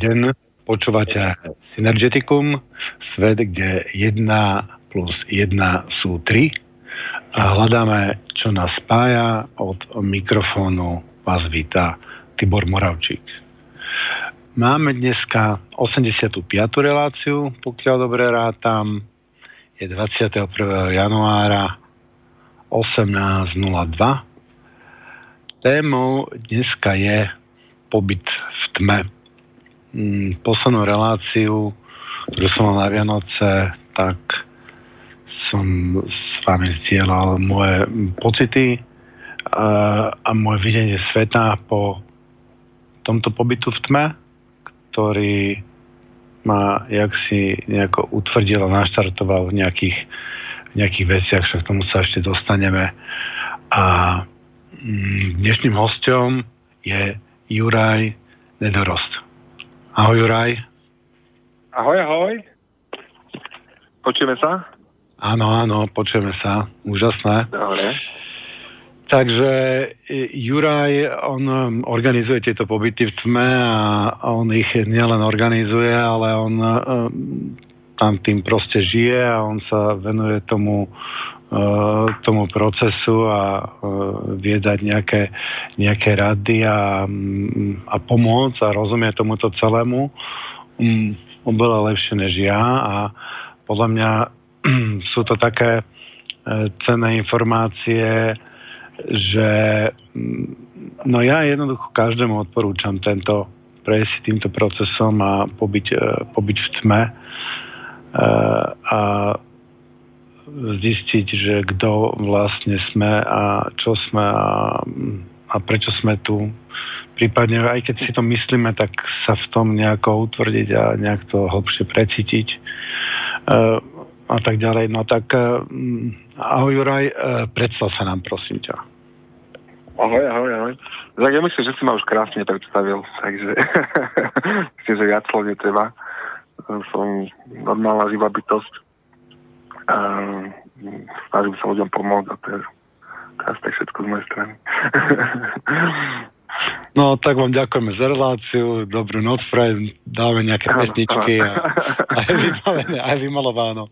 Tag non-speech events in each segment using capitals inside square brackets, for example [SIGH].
Deň, počúvate Synergeticum, svet, kde 1 plus 1 sú 3 a hľadáme, čo nás spája. Od mikrofónu vás víta Tibor Moravčík. Máme dneska 85. reláciu, pokiaľ dobre rátam. Je 21. januára 18.02. Témou dneska je pobyt v tme Mm, poslednú reláciu, ktorú som mal na Vianoce, tak som s vami zdieľal moje pocity a, a moje videnie sveta po tomto pobytu v tme, ktorý ma jak si nejako utvrdil a naštartoval v nejakých, v nejakých veciach, však k tomu sa ešte dostaneme. A mm, dnešným hostom je Juraj Nedorost. Ahoj, Juraj. Ahoj, ahoj. Počujeme sa? Áno, áno, počujeme sa. Úžasné. Dobre. Takže Juraj, on um, organizuje tieto pobyty v tme a on ich nielen organizuje, ale on um, tam tým proste žije a on sa venuje tomu tomu procesu a uh, vie dať nejaké, nejaké rady a, a pomôcť a rozumie tomuto celému um, oveľa lepšie než ja. A podľa mňa [CLEARS THROAT] sú to také uh, cenné informácie, že no ja jednoducho každému odporúčam tento prejsť týmto procesom a pobyť, pobyť v tme. A zistiť, že kto vlastne sme a čo sme a, a prečo sme tu. Prípadne aj keď si to myslíme, tak sa v tom nejako utvrdiť a nejak to hlbšie precítiť uh, a tak ďalej. No tak uh, ahoj Juraj, uh, predstav sa nám prosím ťa. Ahoj, ahoj, ahoj. Tak ja myslím, že si ma už krásne predstavil, takže [LAUGHS] myslím, že viac slov netreba. Som normálna živá bytosť a snažím sa ľuďom pomôcť a to je teraz tak všetko z mojej strany. [LAUGHS] No, tak vám ďakujeme za reláciu, dobrú noc, fraj, dáme nejaké pesničky a, [LAUGHS] a je vybavené, aj vymalováno.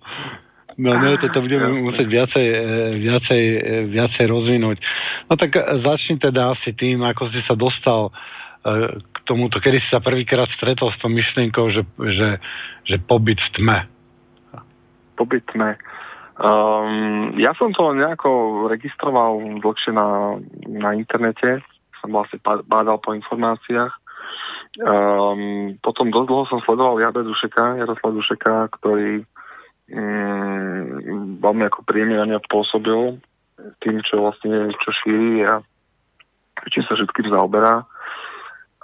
No, no, toto budeme musieť viacej, e, viacej, e, viacej rozvinúť. No tak začni teda asi tým, ako si sa dostal e, k tomuto, kedy si sa prvýkrát stretol s tou myšlienkou, že, že, že pobyt v tme pobytné. Um, ja som to nejako registroval dlhšie na, na internete, som vlastne bádal po informáciách. Um, potom dosť dlho som sledoval Jada Dušeka, Jaroslav Dušeka, ktorý um, veľmi ako príjemne na mňa pôsobil tým, čo vlastne čo šíri a čím sa všetkým zaoberá.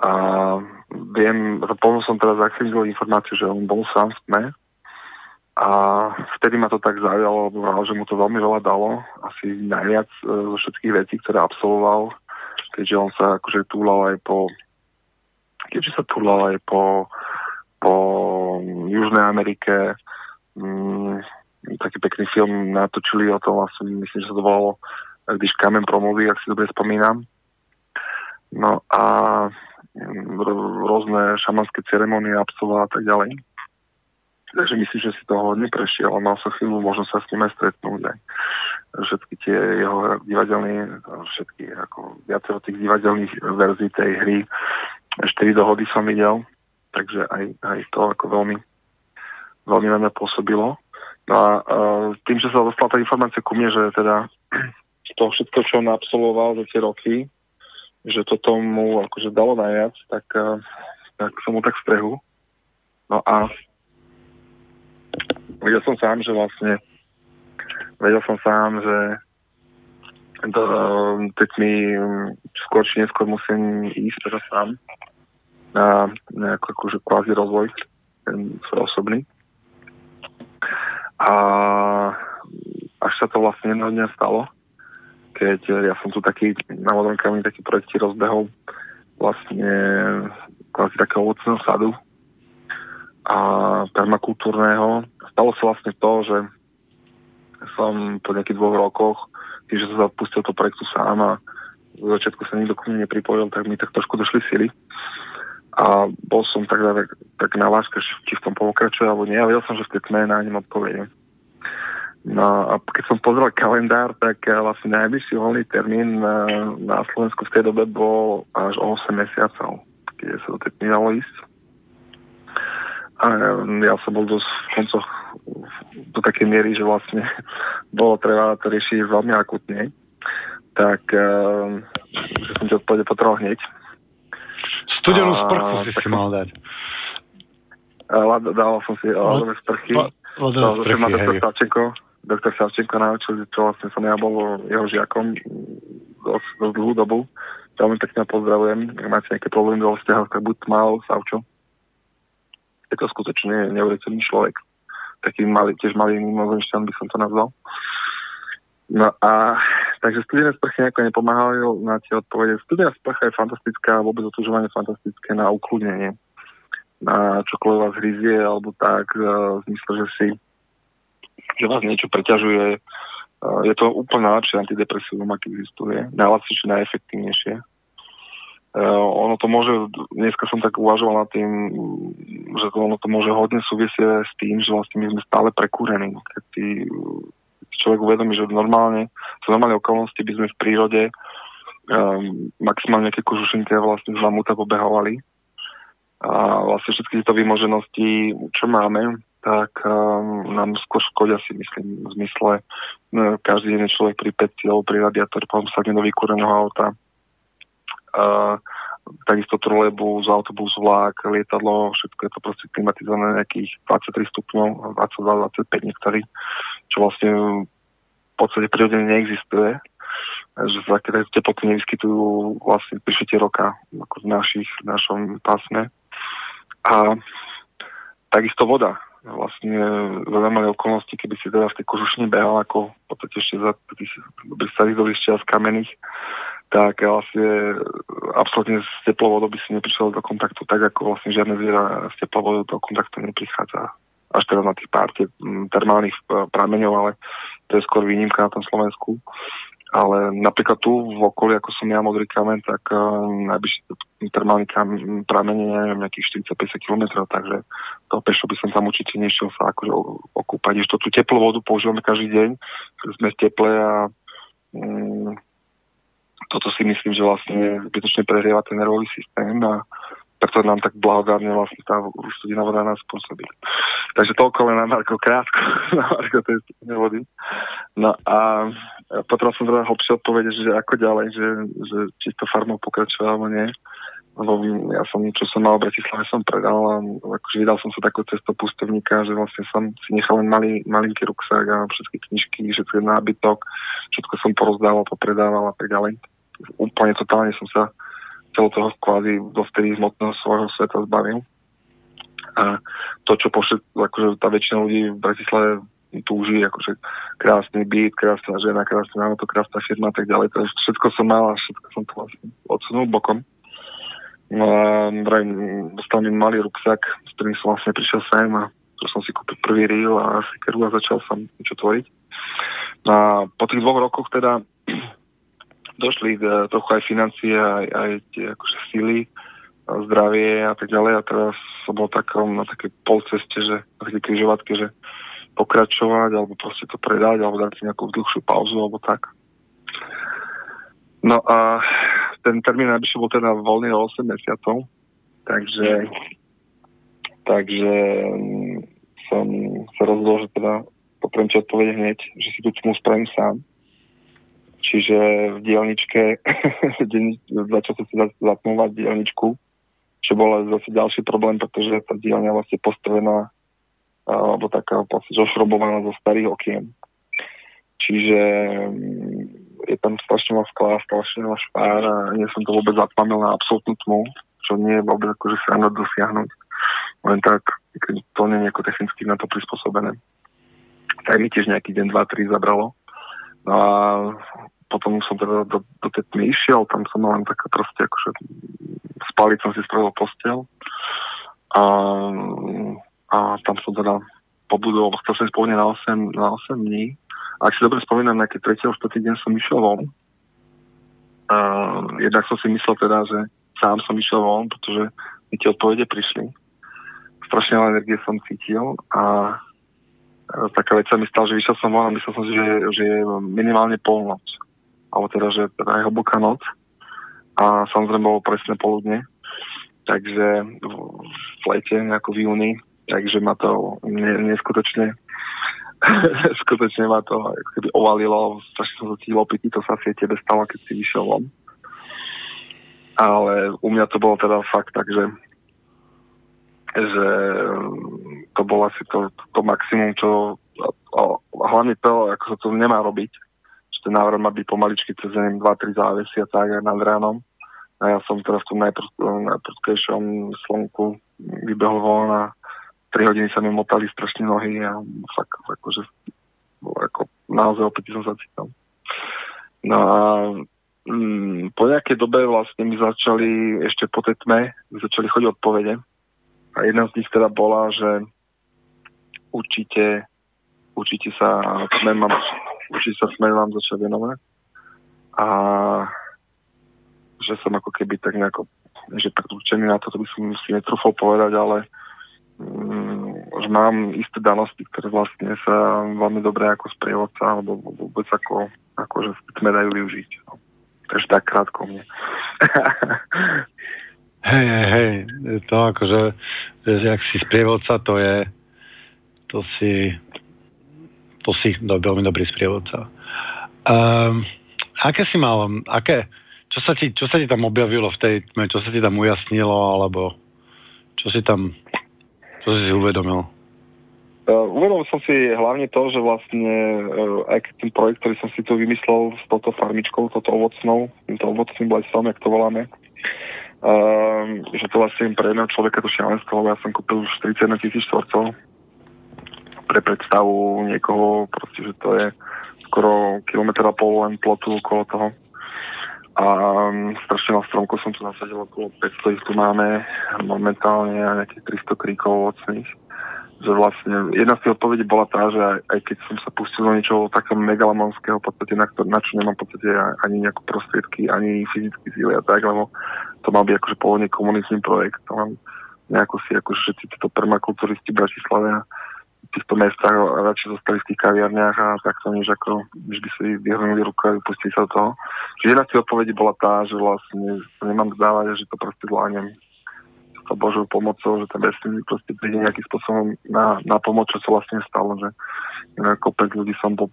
A viem, potom som teraz zachytil informáciu, že on bol sám v tme, a vtedy ma to tak zaujalo, že mu to veľmi veľa dalo. Asi najviac e, zo všetkých vecí, ktoré absolvoval, keďže on sa akože túlal aj po keďže sa túlal aj po, po Južnej Amerike. Mm, taký pekný film natočili o tom, vlastne myslím, že sa to volalo Když kamen promluví, ak si dobre spomínam. No a mm, rôzne šamanské ceremonie absolvoval a tak ďalej. Takže myslím, že si to hodne prešiel a mal som chvíľu možnosť sa s ním aj stretnúť. Aj. Všetky tie jeho divadelné, všetky ako viacero tých divadelných verzií tej hry, štyri dohody som videl, takže aj, aj to ako veľmi, veľmi na mňa pôsobilo. No a uh, tým, že sa dostala tá informácia ku mne, že teda [CLEARS THROAT] to všetko, čo on absolvoval za tie roky, že to tomu akože dalo najviac, tak, uh, tak som mu tak strehu. No a vedel som sám, že vlastne vedel som sám, že to, teď mi skôr či neskôr musím ísť teda sám na nejaký akože kvázi rozvoj ten svoj osobný. A až sa to vlastne jedného dňa stalo, keď ja som tu taký na vodnom kameni taký projekty rozbehol vlastne kvázi takého ovocného sadu a permakultúrneho. Stalo sa vlastne to, že som po nejakých dvoch rokoch, tým, že som zapustil to projektu sám a v začiatku sa nikto ku mne nepripojil, tak mi tak trošku došli sily. A bol som tak, tak, tak na láske, či v tom pokračuje alebo nie, ale vedel som, že v tej tme ním odpovede. No a keď som pozrel kalendár, tak eh, vlastne najbližší voľný termín na, eh, na Slovensku v tej dobe bol až o 8 mesiacov, keď sa do tej tmy dalo ísť. A ja som bol dosť v koncoch do takej miery, že vlastne [LAUGHS] bolo treba to riešiť veľmi akutne. Tak uh, že som ti odpovede potreboval hneď. Studenú sprchu si si mal dať. Dával som si ľadové sprchy. Ľadové sprchy, doktor Savčenko, doktor Savčenko naučil, čo vlastne som ja bol jeho žiakom dosť, dosť dlhú dobu. Veľmi pekne pozdravujem. Ak máte nejaké problémy vo vzťahoch, tak buď mal Savčo. Je to skutočne neuveriteľný človek. Taký malý, tiež malý mimozemšťan by som to nazval. No a takže studené sprchy nejako nepomáhali na tie odpovede. Studená sprcha je fantastická, vôbec otužovanie fantastické na ukludnenie. Na čokoľvek vás hryzie, alebo tak, e, v zmysle, že si že vás niečo preťažuje. E, je to úplne najlepšie antidepresívum, aký existuje. Najlacnejšie, najefektívnejšie. Uh, ono to môže, dneska som tak uvažoval nad tým, že to, ono to môže hodne súvisieť s tým, že vlastne my sme stále prekúrení. Keď tí človek uvedomí, že normálne, v normálnej okolnosti by sme v prírode um, maximálne nejaké kožušinky vlastne z lamuta pobehovali. A vlastne všetky tieto vymoženosti, čo máme, tak um, nám skôr škodia si myslím v zmysle no, každý deň človek pri peci alebo pri radiátore, potom sa do vykúreného auta. Takisto trolejbus, autobus, vlak, lietadlo, všetko je to proste klimatizované nejakých 23 stupňov, 22-25 niektorí, čo vlastne v podstate prirodzene neexistuje, že sa také teploty nevyskytujú vlastne pri roka ako v našich, v našom pásme. A takisto voda. Vlastne za malé okolnosti, keby si teda v tej kožušni behal ako v podstate ešte za tých starých čias kamenných, tak vlastne absolútne s teplou vodou by si neprišiel do kontaktu tak, ako vlastne žiadne zviera s teplou vodou do kontaktu neprichádza až teraz na tých pár termálnych e, prameňov, ale to je skôr výnimka na tom Slovensku. Ale napríklad tu v okolí, ako som ja modrý kamen, tak uh, najbližší termálny kamen pramene neviem, nejakých 40-50 km, takže to pešo by som tam určite nešiel sa akože okúpať. Ešte tú teplú vodu používame každý deň, sme v teple a um, toto si myslím, že vlastne zbytočne prehrieva ten nervový systém a preto nám tak blahodárne vlastne tá studená voda nás spôsobí. Takže toľko len na Marko krátko, [LAUGHS] na Marko tej vody. No a potom som teda hlbšie odpovede, že ako ďalej, že, že či to farmou pokračuje alebo nie. Lebo ja som, čo som mal v Bratislave, som predal a akože vydal som sa takú cesto pustovníka, že vlastne som si nechal len malý, malinký ruksák a všetky knižky, všetky nábytok, všetko som porozdával, popredával a tak ďalej. Úplne totálne som sa celého toho kvázi dovtedy hmotného svojho sveta zbavil. A to, čo pošet, akože tá väčšina ľudí v Bratislave túži, akože krásny byt, krásna žena, krásne auto, krásna firma a tak ďalej. To všetko som mal a všetko som to vlastne odsunul bokom. No a vraj, dostal mi malý ruksak, s ktorým som vlastne prišiel sem a to som si kúpil prvý reel a sikeru a začal som niečo tvoriť. No a po tých dvoch rokoch teda došli uh, trochu aj financie, aj, aj tie akože síly, a zdravie a tak ďalej. A teraz som bol takom, na takej polceste, že na také križovatke, že pokračovať, alebo proste to predať, alebo dať si nejakú dlhšiu pauzu, alebo tak. No a ten termín najbližšie bol teda voľný o 8 mesiacov, takže takže mm, som sa rozhodol, že teda potrebujem ti odpovedať hneď, že si tú tmu spravím sám Čiže v dielničke [LAUGHS] začal som si zatmúvať dielničku, čo bol zase ďalší problém, pretože tá dielňa vlastne postavená alebo taká vlastne zošrobovaná zo starých okien. Čiže mm, je tam strašne veľa skla, strašne veľa špár a nie som to vôbec zapamil na absolútnu tmu, čo nie je vôbec akože sa dosiahnuť. Len tak, keď to nie je technicky na to prispôsobené. Tak mi tiež nejaký deň, dva, tri zabralo. No a potom som teda do, do tej tmy išiel, tam som len také proste akože spaliť som si spravil postel a, a tam som teda pobudol, chcel som spomínať na 8, na 8 dní a ak si dobre spomínam, nejaký 3. 4. deň som išiel von. A jednak som si myslel teda, že sám som išiel von, pretože mi tie odpovede prišli. Strašne veľa energie som cítil a taká vec sa mi stala, že vyšiel som von a myslel som si, že, že je minimálne polnoc. Alebo teda, že teda je hlboká noc. A samozrejme bolo presne poludne. Takže v lete, ako v júni. Takže ma to neskutočne [LAUGHS] skutočne ma to ako keby ovalilo, strašne som cítil opitý, to sa asi tebe stalo, keď si vyšiel von. Ale u mňa to bolo teda fakt tak, že že to bolo asi to, to maximum, čo a, a hlavne to, ako sa to nemá robiť, ten návrh má byť pomaličky cez 2-3 závesy a tak aj nad ránom. A ja som teraz v tom najpr- najprudkejšom slnku vybehol von a 3 hodiny sa mi motali strašne nohy a fakt akože ako naozaj opäť som sa cítil. No a mm, po nejakej dobe vlastne mi začali ešte po tej tme, mi začali chodiť odpovede. A jedna z nich teda bola, že určite, určite sa tme mám, určite sa tme mám začať venovať. A že som ako keby tak nejako, že predurčený na to, to by som si netrúfal povedať, ale Mm, že mám isté danosti, ktoré vlastne sa veľmi dobre ako sprievodca alebo vôbec ako, ako že sme dajú využiť. No. Takže tak krátko mne. [LAUGHS] hej, hej, hej, to akože, že ak si sprievodca, to je to si to si do, veľmi dobrý sprievodca. Um, aké si mal, aké, čo sa, ti, čo sa ti tam objavilo v tej tme, čo sa ti tam ujasnilo, alebo čo si tam čo si uvedomil? Uh, uvedomil som si hlavne to, že vlastne uh, aj ten projekt, ktorý som si tu vymyslel s touto farmičkou, touto ovocnou, týmto ovocným blesom, jak to voláme, uh, že to vlastne pre jedného človeka to šialenstvo, lebo ja som kúpil už 41 tisíc štvorcov pre predstavu niekoho, proste, že to je skoro kilometr a pol len plotu okolo toho a um, strašne veľa stromkov som tu nasadil, okolo 500 ich tu máme momentálne a nejakých 300 kríkov ovocných. Že vlastne jedna z tých odpovedí bola tá, že aj, aj keď som sa pustil do niečoho takého megalamonského, podstate na, na čo nemám v podstate ani nejaké prostriedky, ani fyzické síly a tak, lebo to mal byť akože pôvodne komunistný projekt. To mám nejako si akože všetci títo permakulturisti Bratislave týchto mestách radšej zostali v tých kaviarniach a takto než ako, by si vyhrnuli ruku a vypustili sa do toho. Čiže jedna z tých odpovedí bola tá, že vlastne nemám vzdávať, že to proste zvládnem to Božou pomocou, že ten vesmír proste príde nejakým spôsobom na, na pomoc, čo sa vlastne stalo, že kopec ľudí som po,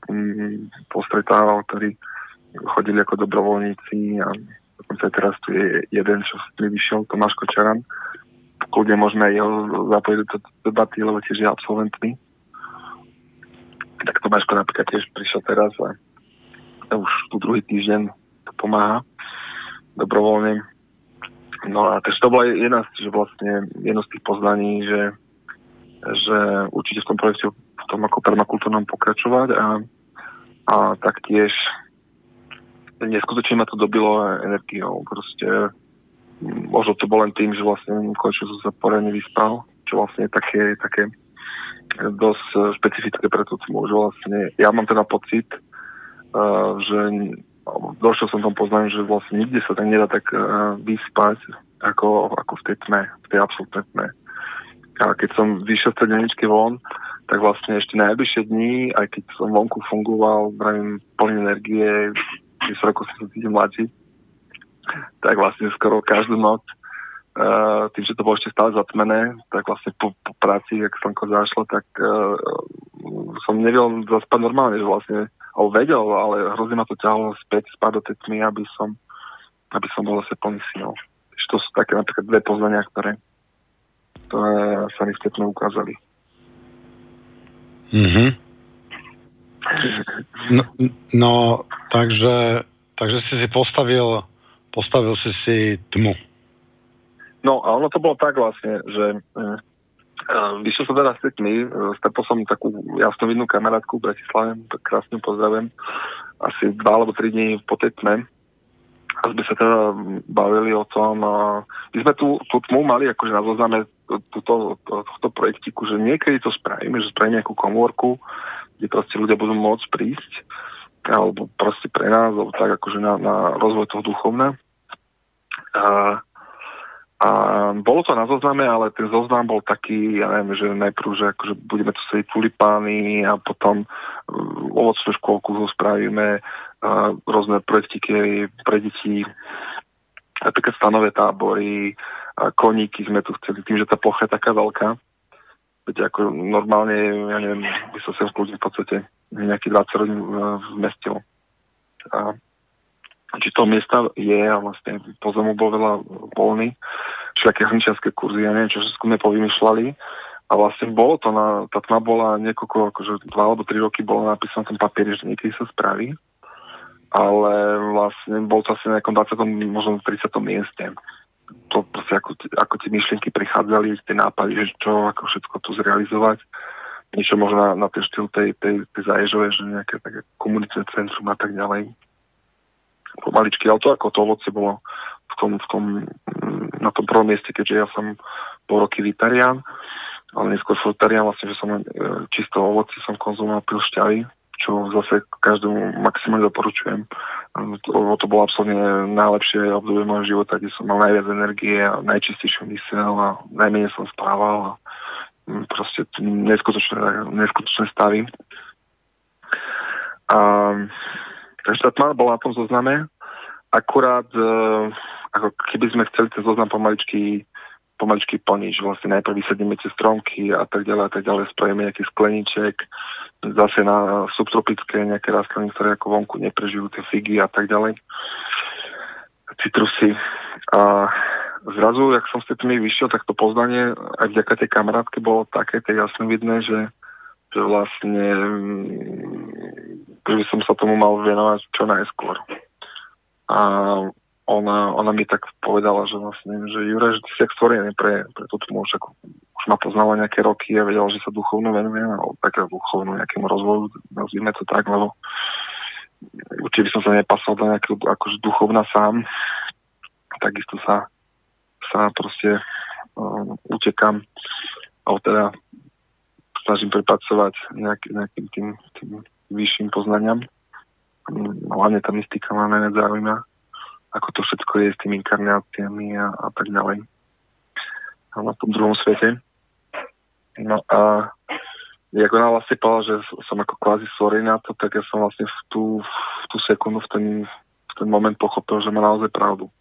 postretával, ktorí chodili ako dobrovoľníci a dokonca teraz tu je jeden, čo mi vyšiel, Tomáš Kočaran, kľudne môžeme aj jeho zapojiť do debaty, lebo tiež je absolventný tak Tomáško napríklad tiež prišiel teraz a už tu druhý týždeň to pomáha dobrovoľne. No a takže to bola jedna že vlastne jedno z tých poznaní, že, že určite v tom projekte v tom ako permakultúrnom pokračovať a, a taktiež neskutočne ma to dobilo energiou. Proste možno to bol len tým, že vlastne konečne som sa poriadne vyspal, čo vlastne také, také dosť eh, špecifické pre tú tmu, že vlastne ja mám teda pocit, uh, že došiel som tom poznaniu, že vlastne nikde sa tak nedá tak uh, vyspať ako, ako v tej tme, v tej absolútnej tme. A keď som vyšiel z tej deničky von, tak vlastne ešte najbližšie dní, aj keď som vonku fungoval, vravím, plný energie, 10 rokov si sa cítim mladší, tak vlastne skoro každú noc Uh, tým, že to bolo ešte stále zatmené, tak vlastne po, po práci, ak slnko zašlo, tak uh, som nevedel zaspať normálne, že vlastne, alebo vedel, ale hrozne ma to ťahalo späť, spať do tej tmy, aby som, aby som bol zase plný síl. To sú také napríklad dve poznania, ktoré, ktoré sa mi v ukázali. Mm-hmm. No, no takže, takže si si postavil, postavil si si tmu. No a ono to bolo tak vlastne, že uh, vyšiel som teda s tými, uh, stretol som takú jasnú vidnú kamarátku v Bratislave, tak krásne pozdravím, asi dva alebo tri dní po tej tme. A sme sa teda bavili o tom, a my sme tú, tú tmu mali akože na zozname túto, tohto projektiku, že niekedy to spravíme, že spravíme nejakú komórku, kde proste ľudia budú môcť prísť, alebo proste pre nás, alebo tak akože na, na rozvoj toho duchovna. A A bolo to na zozname, ale ten zoznam bol taký, ja neviem, že najprv, že akože budeme tu sedieť tulipány a potom uh, ovocnú škôlku spravíme, rôzne projektiky pre deti, také stanové tábory, koníky sme tu chceli, tým, že tá plocha je taká veľká. Veď ako normálne, ja neviem, by som sa v podstate nejakých 20 rodín vmestil. A či to miesta je a vlastne po bol veľa voľný, všaké hrničiarské kurzy, ja neviem, čo všetko sme povymýšľali. A vlastne bolo to na, tá tma bola niekoľko, akože dva alebo tri roky bolo napísané na tom papieri, že niekedy sa spraví. Ale vlastne bol to asi na nejakom 20. možno 30. mieste. To proste ako, ako tie myšlienky prichádzali, tie nápady, že čo, ako všetko tu zrealizovať. Niečo možno na, na ten štýl tej, tej, tej zaježové, že nejaké také komunitné centrum a tak ďalej pomaličky, ale to ako to ovoce bolo v tom, v tom, na tom prvom mieste, keďže ja som po roky vitarián, ale neskôr frutarián, vlastne, že som e, čisto ovoci som konzumoval pil šťavy, čo zase každému maximálne doporučujem. To, to bolo absolútne najlepšie obdobie môjho života, kde som mal najviac energie najčistejšiu mysel a najmenej som spával a mm, proste neskutočné, neskutočné stavy. A Takže tá tma na tom zozname. Akurát, e, ako keby sme chceli ten zoznam pomaličky, pomaličky plniť, že vlastne najprv vysadíme tie stromky a tak ďalej a tak ďalej, spravíme nejaký skleníček, zase na subtropické nejaké rastliny, ktoré ako vonku neprežijú, tie figy a tak ďalej, citrusy. A zrazu, jak som z tej vyšiel, tak to poznanie aj vďaka tej kamarátke bolo také, tak jasne vidné, že, že vlastne že som sa tomu mal venovať čo najskôr. A ona, ona mi tak povedala, že vlastne, že Jure, že ty si stvorený pre, pre túto muž, ako už ma poznala nejaké roky a vedela, že sa duchovno venujem, alebo také duchovno nejakému rozvoju, nazvime to tak, lebo určite by som sa nepasal do nejakého akože duchovna sám, takisto sa, sa proste um, utekam, alebo teda snažím prepracovať nejak, nejakým tým, tým vyšším poznaniam. Hlavne tá mystika ma najviac zaujíma, ako to všetko je s tými inkarnáciami a, a tak ďalej. A na tom druhom svete. No a jak ona vlastne povedala, že som ako kvázi sorry na to, tak ja som vlastne v tú, v tú sekundu, v ten, v ten moment pochopil, že má naozaj pravdu.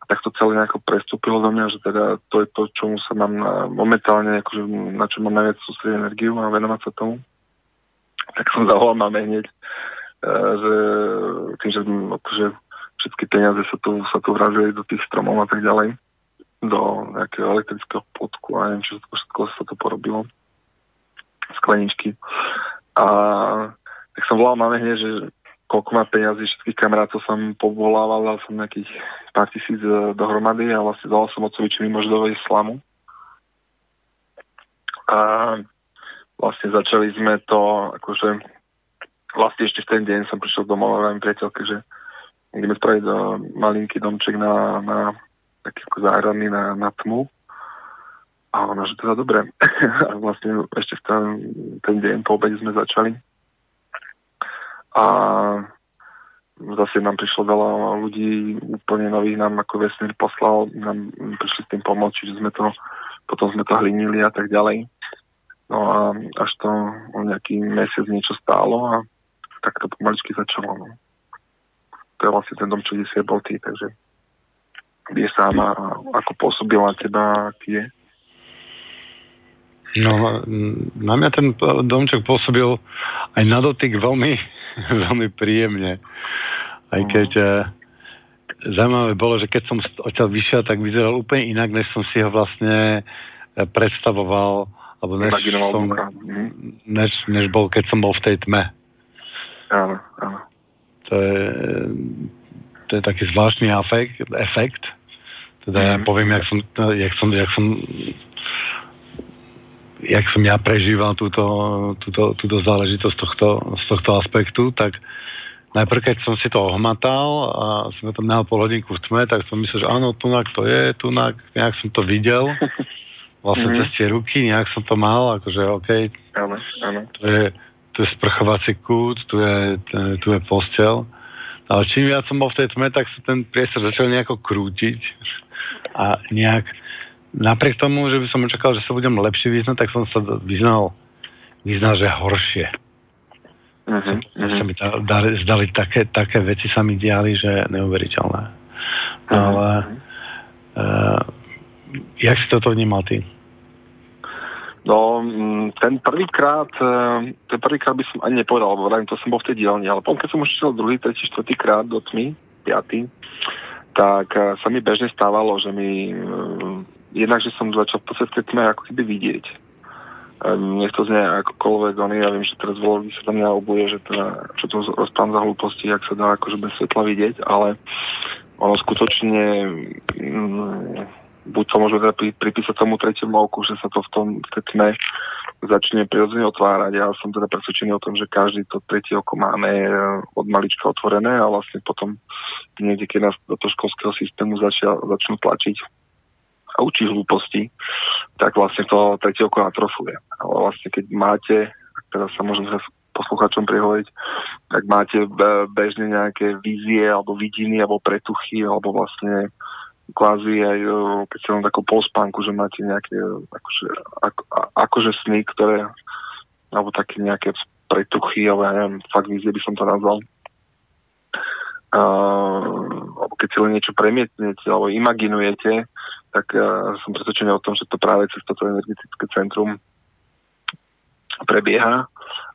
A tak to celé nejako prestúpilo do mňa, že teda to je to, čomu sa mám momentálne, akože na čo mám najviac sústrediť energiu a venovať sa tomu tak som zavolal máme hneď, e, že tým, že akože všetky peniaze sa tu, sa tu vrazili do tých stromov a tak ďalej, do nejakého elektrického podku a neviem, čo všetko, všetko sa to porobilo, skleničky. A tak som volal máme hneď, že koľko má peniazy, všetkých kamarátov som povolával, dal som nejakých pár tisíc e, dohromady a vlastne dal som otcovi, či mi môže slamu. A vlastne začali sme to, akože vlastne ešte v ten deň som prišiel domov a priateľke, že ideme spraviť uh, malinký domček na, na taký ako záhradný na, na tmu. A ona, že teda dobre. [LAUGHS] a vlastne ešte v ten, ten deň po obede sme začali. A zase nám prišlo veľa ľudí, úplne nových nám ako vesmír poslal, nám prišli s tým pomôcť, čiže sme to, potom sme to hlinili a tak ďalej. No a až to o nejaký mesiac niečo stálo a tak to pomaličky začalo. No. To je vlastne ten dom, čo kde bol ty, takže vie sama, ako pôsobil na teba, aký je. No, na mňa ten domček pôsobil aj na dotyk veľmi, [LAUGHS] veľmi príjemne. Aj keď mm. zaujímavé bolo, že keď som odtiaľ vyšiel, tak vyzeral úplne inak, než som si ho vlastne eh, predstavoval alebo než, som, mhm. než, než bol, keď som bol v tej tme. Áno, áno. To je, to je taký zvláštny efekt, efekt. Teda mm. ja mhm. poviem, jak som, jak som, jak som jak som ja prežíval túto, túto, túto záležitosť tohto, z tohto aspektu, tak najprv, keď som si to ohmatal a som tam nehal pol hodinku v tme, tak som myslel, že áno, tunak to je, tunak, nejak som to videl. [LAUGHS] vlastne mm-hmm. cez tie ruky, nejak som to mal, akože OK, áno, áno. To, je, tu je sprchovací kút, tu je, tu je postel. Ale čím viac som bol v tej tme, tak sa ten priestor začal nejako krútiť. A nejak napriek tomu, že by som očakal, že sa budem lepšie vyznať, tak som sa vyznal, vyznal že horšie. Uh-huh, uh-huh. Sa mi dali, zdali také, také veci sa mi diali, že neuveriteľné. Uh-huh. Ale uh, jak si toto vnímal ty? No, mm, ten prvýkrát, e, ten prvýkrát by som ani nepovedal, lebo to som bol v tej dielni, ale potom, keď som už šiel druhý, tretí, štvrtý krát do tmy, piatý, tak e, sa mi bežne stávalo, že mi jednak, že som začal v podstate tme ako keby vidieť. Nech to znie akokoľvek, oni, ja viem, že teraz vlogy sa tam mňa obuje, že teda, čo to rozprávam za hlúposti, ak sa dá akože bez svetla vidieť, ale ono skutočne mm, buď to môžeme teda pripísať tomu tretiemu oku, že sa to v tom v tme začne prirodzene otvárať. Ja som teda presvedčený o tom, že každý to tretie oko máme e, od malička otvorené a vlastne potom niekde, keď nás do toho školského systému začia, začnú tlačiť a učí hlúposti, tak vlastne to tretie oko atrofuje. Ale vlastne keď máte, teraz sa môžem sa posluchačom prihovoriť, ak máte bežne nejaké vízie alebo vidiny alebo pretuchy alebo vlastne kvázi aj keď sa len takú polspánku, že máte nejaké akože, ako, akože sny, ktoré alebo také nejaké pretuchy, ale ja neviem, fakt vízie by som to nazval. Uh, keď si len niečo premietnete alebo imaginujete, tak uh, som presvedčený o tom, že to práve cez toto energetické centrum prebieha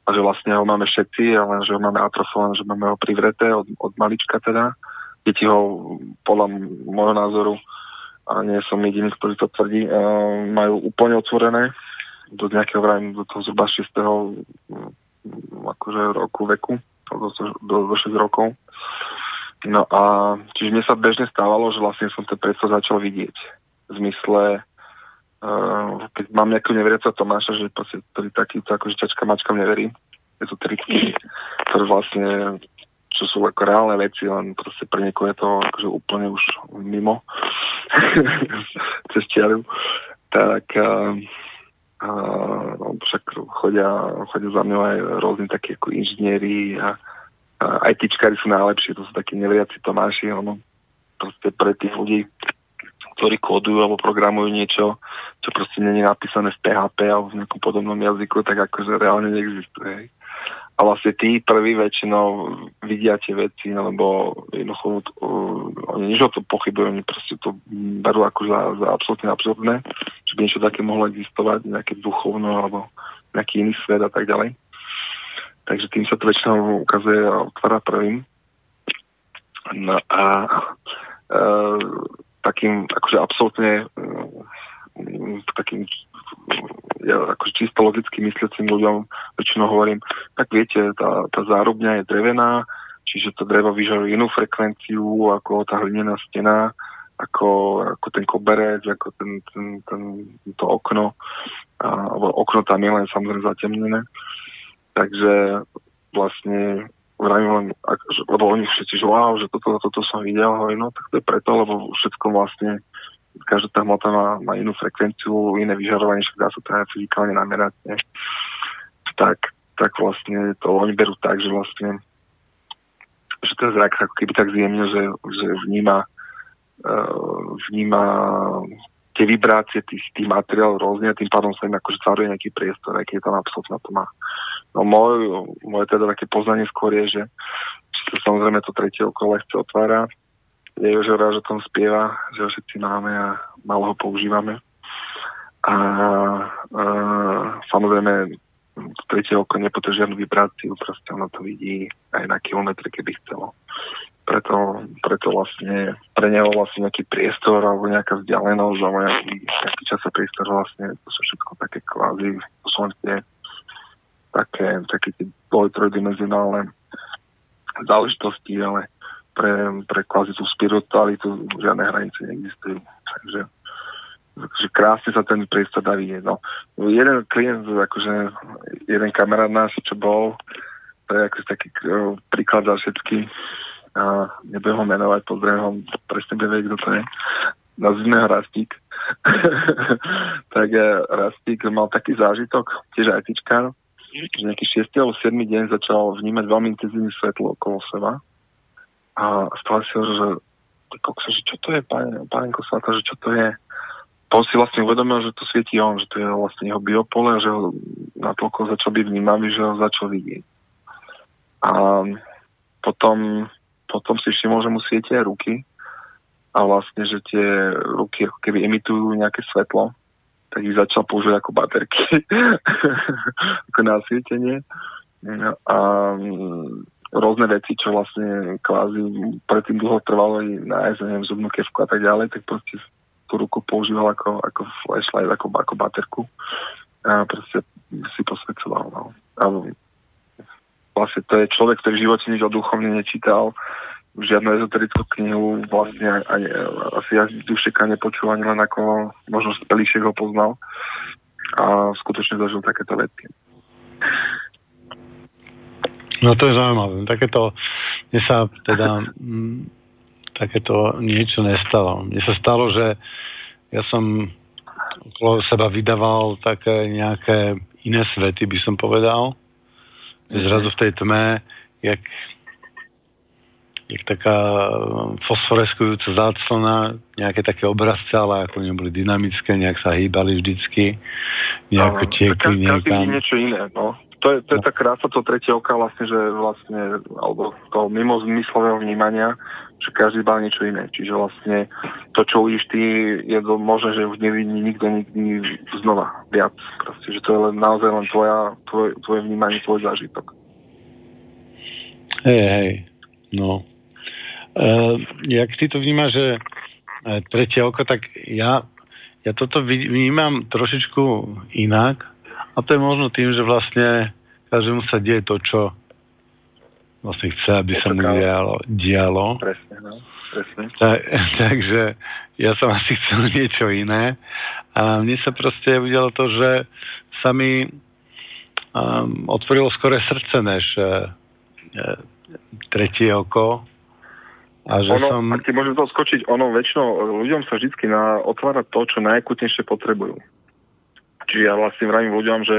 a že vlastne ho máme všetci, ale že ho máme atrofované, že máme ho privreté od, od malička teda. Deti ho podľa môjho názoru, a nie som jediný, ktorý to tvrdí, majú úplne otvorené do nejakého vrajím, do toho zhruba 6. akože roku veku, do, do, do 6 rokov. No a čiže mne sa bežne stávalo, že vlastne som ten predstav začal vidieť v zmysle, uh, keď mám nejakú neveriaca Tomáša, že proste, ktorý takýto akože čačka mačkam neverí, ezotericky, ktoré vlastne čo sú ako reálne veci, len proste pre niekoho je to akože úplne už mimo [LAUGHS] cez čiaru, tak uh, uh, však chodia, chodia za mňou aj rôzni takí ako inžinieri a, a aj tičkári sú najlepší, to sú takí neveriaci Tomáši, ono proste pre tých ľudí ktorí kódujú alebo programujú niečo, čo proste je napísané v PHP alebo v nejakom podobnom jazyku, tak akože reálne neexistuje. A vlastne tí prví väčšinou vidia tie veci, lebo jednoducho uh, oni nič o to pochybujú, oni proste to berú ako za, za absolútne absurdné, že by niečo také mohlo existovať, nejaké duchovno alebo nejaký iný svet a tak ďalej. Takže tým sa to väčšinou ukazuje a otvára prvým. No a uh, takým akože absolútne mm, takým ja akože čisto logicky mysliacim ľuďom väčšinou hovorím, tak viete, tá, tá zárubňa je drevená, čiže to drevo vyžaruje inú frekvenciu ako tá hlinená stena, ako, ako ten koberec, ako ten, ten, ten, to okno, alebo okno tam je len samozrejme zatemnené. Takže vlastne vravím len, lebo oni všetci, že wow, že toto, toto som videl, hovorím, no tak to je preto, lebo všetko vlastne, každá tá hmota má, má inú frekvenciu, iné vyžarovanie, však dá sa to aj fyzikálne namerať, ne? Tak, tak vlastne to oni berú tak, že vlastne že ten zrak ako keby tak zjemne, že, že vníma, uh, vníma tie vibrácie tých, tých materiálov rôzne a tým pádom sa im akože tvaruje nejaký priestor, aký je tam absolútne to má. No môj, moje teda také poznanie skôr je, že, že sa samozrejme to tretie okolo chce otvára. Je že rád, že tom spieva, že ho všetci máme a malo ho používame. A, a samozrejme tretie oko nepotrebuje žiadnu vibráciu, proste ono to vidí aj na kilometre, keby chcelo preto, preto vlastne pre neho vlastne nejaký priestor alebo nejaká vzdialenosť alebo nejaký, nejaký časový priestor vlastne to sú všetko také kvázi, to také, také tie dvoj, trojdimenzionálne záležitosti, ale pre, pre kvázi tú spiritualitu žiadne hranice neexistujú. Takže že krásne sa ten priestor dá vidieť. No. Jeden klient, akože jeden kamarát náš, čo bol, to je akože taký príklad za všetky, a nebudem ho menovať, pozriem ho, presne bude kto to je. Nazvime ho Rastík. [LAUGHS] tak eh, Rastík mal taký zážitok, tiež aj tyčkár, že nejaký 6. alebo 7. deň začal vnímať veľmi intenzívne svetlo okolo seba a ho, že kokso, že čo to je, pán, pánko že čo to je. On si vlastne uvedomil, že to svieti on, že to je vlastne jeho biopole, že ho natoľko začal byť vnímavý, že ho začal vidieť. A potom, potom si všimol, že mu svietia ruky a vlastne, že tie ruky ako keby emitujú nejaké svetlo, tak ich začal používať ako baterky, [LAUGHS] ako násvietenie. No a rôzne veci, čo vlastne kvázi predtým dlho trvalo nájsť, neviem, zubnú kevku a tak ďalej, tak proste tú ruku používal ako, ako flashlight, ako, ako baterku a proste si posvedcoval. No. A vlastne to je človek, ktorý v živote nič o duchovne nečítal, žiadnu ezoterickú knihu, vlastne ani, asi až dušeka nepočul ani len ako možno Spelíšek ho poznal a skutočne zažil takéto veci. No to je zaujímavé. Takéto, mne sa teda m, takéto niečo nestalo. Mne sa stalo, že ja som okolo seba vydával také nejaké iné svety, by som povedal. Zrazu v tej tme, jak, jak taká fosforeskujúca záclona, nejaké také obrazce, ale ako neboli dynamické, nejak sa hýbali vždycky, nejako tiekli niekam. Každý niečo iné, no to je, to je tá krása toho tretieho oka vlastne, že vlastne, alebo toho mimo zmyslového vnímania, že každý bá niečo iné. Čiže vlastne to, čo uvidíš ty, je to možné, že už nevidí nikto nikdy znova viac. Proste, že to je len naozaj len tvoja, tvoj, tvoje vnímanie, tvoj zážitok. Hej, hej, no. Uh, jak ty to vnímaš, že uh, tretie oko, tak ja, ja toto vnímam trošičku inak, a to je možno tým, že vlastne každému sa deje to, čo vlastne chce, aby sa mu dialo. dialo. Presne, no. Presne. Tak, [LAUGHS] takže ja som asi chcel [LAUGHS] niečo iné. A mne sa proste udialo to, že sa mi um, otvorilo skore srdce, než uh, tretie oko. A že ono, som... ak ti môžem to skočiť, ono väčšinou ľuďom sa vždy na, otvára to, čo najkutnejšie potrebujú. Čiže ja vlastne vravím ľuďom, že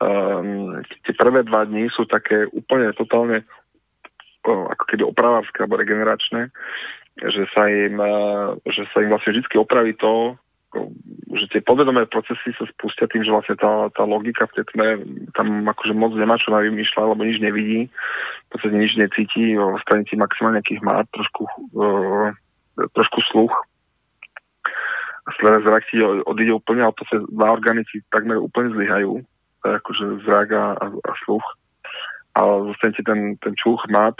um, tie prvé dva dní sú také úplne totálne uh, ako keby opravárske alebo regeneračné, že sa im, uh, že sa im vlastne vždy opraví to, že tie podvedomé procesy sa spustia tým, že vlastne tá, tá logika v tej tme tam akože moc nemá čo navymýšľať, lebo nič nevidí, v podstate nič necíti, ostane ti maximálne nejakých má, trošku, uh, trošku sluch, zrak ti odíde úplne, ale to sa dva orgány ti takmer úplne zlyhajú, akože zrak a, a, a sluch. A zostane ti ten, ten čuch, mat.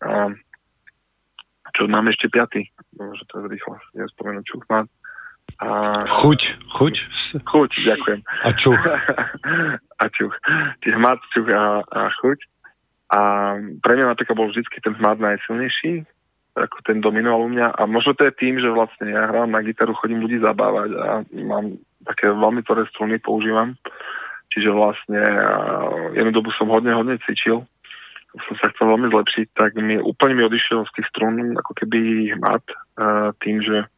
A čo máme ešte piatý, že to je rýchlo, ja spomenúť čuch, mat. A... Chuť, chuť. Chuť, ďakujem. A čuch. [LAUGHS] a čuch. Čiže hmat, čuch a, a chuť. A pre mňa napríklad bol vždy ten hmat najsilnejší, ako ten dominoval u mňa. A možno to je tým, že vlastne ja hrám na gitaru, chodím ľudí zabávať a mám také veľmi ktoré struny používam, čiže vlastne jednu dobu som hodne, hodne cvičil, som sa chcel veľmi zlepšiť, tak mi úplne mi odišiel z tých strún ako keby hmat tým, že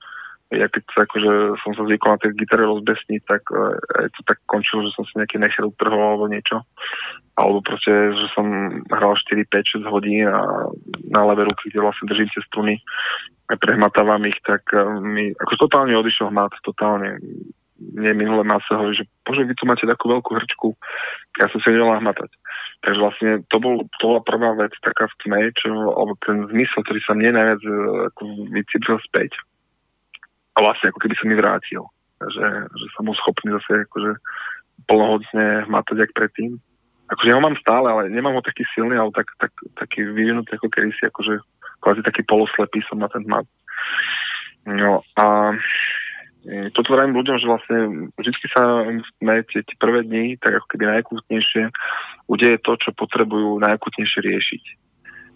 ja keď akože som sa zvykol na tej gitare rozbesniť, tak uh, to tak končilo, že som si nejaký nechel utrhol alebo niečo. Alebo proste, že som hral 4, 5, 6 hodín a na ľavé ruky, kde vlastne držím tie struny a prehmatávam ich, tak uh, mi ako totálne odišiel hmat, totálne. Nie minule ma sa hovorí, že bože, vy tu máte takú veľkú hrčku, ja som si nedala hmatať. Takže vlastne to, bol, to bola prvá vec taká v tme, čo, alebo ten zmysel, ktorý sa mne najviac ako vycítil späť a vlastne ako keby sa mi vrátil. Že, že som bol schopný zase akože plnohodne hmatať jak predtým. Akože ja ho mám stále, ale nemám ho taký silný, ale tak, tak, taký vyvinutý ako kedysi, akože kvázi taký poloslepý som na ten hmat. No a e, toto vravím ľuďom, že vlastne vždy sa sme tie, tie prvé dni, tak ako keby najkútnejšie udeje to, čo potrebujú najkútnejšie riešiť.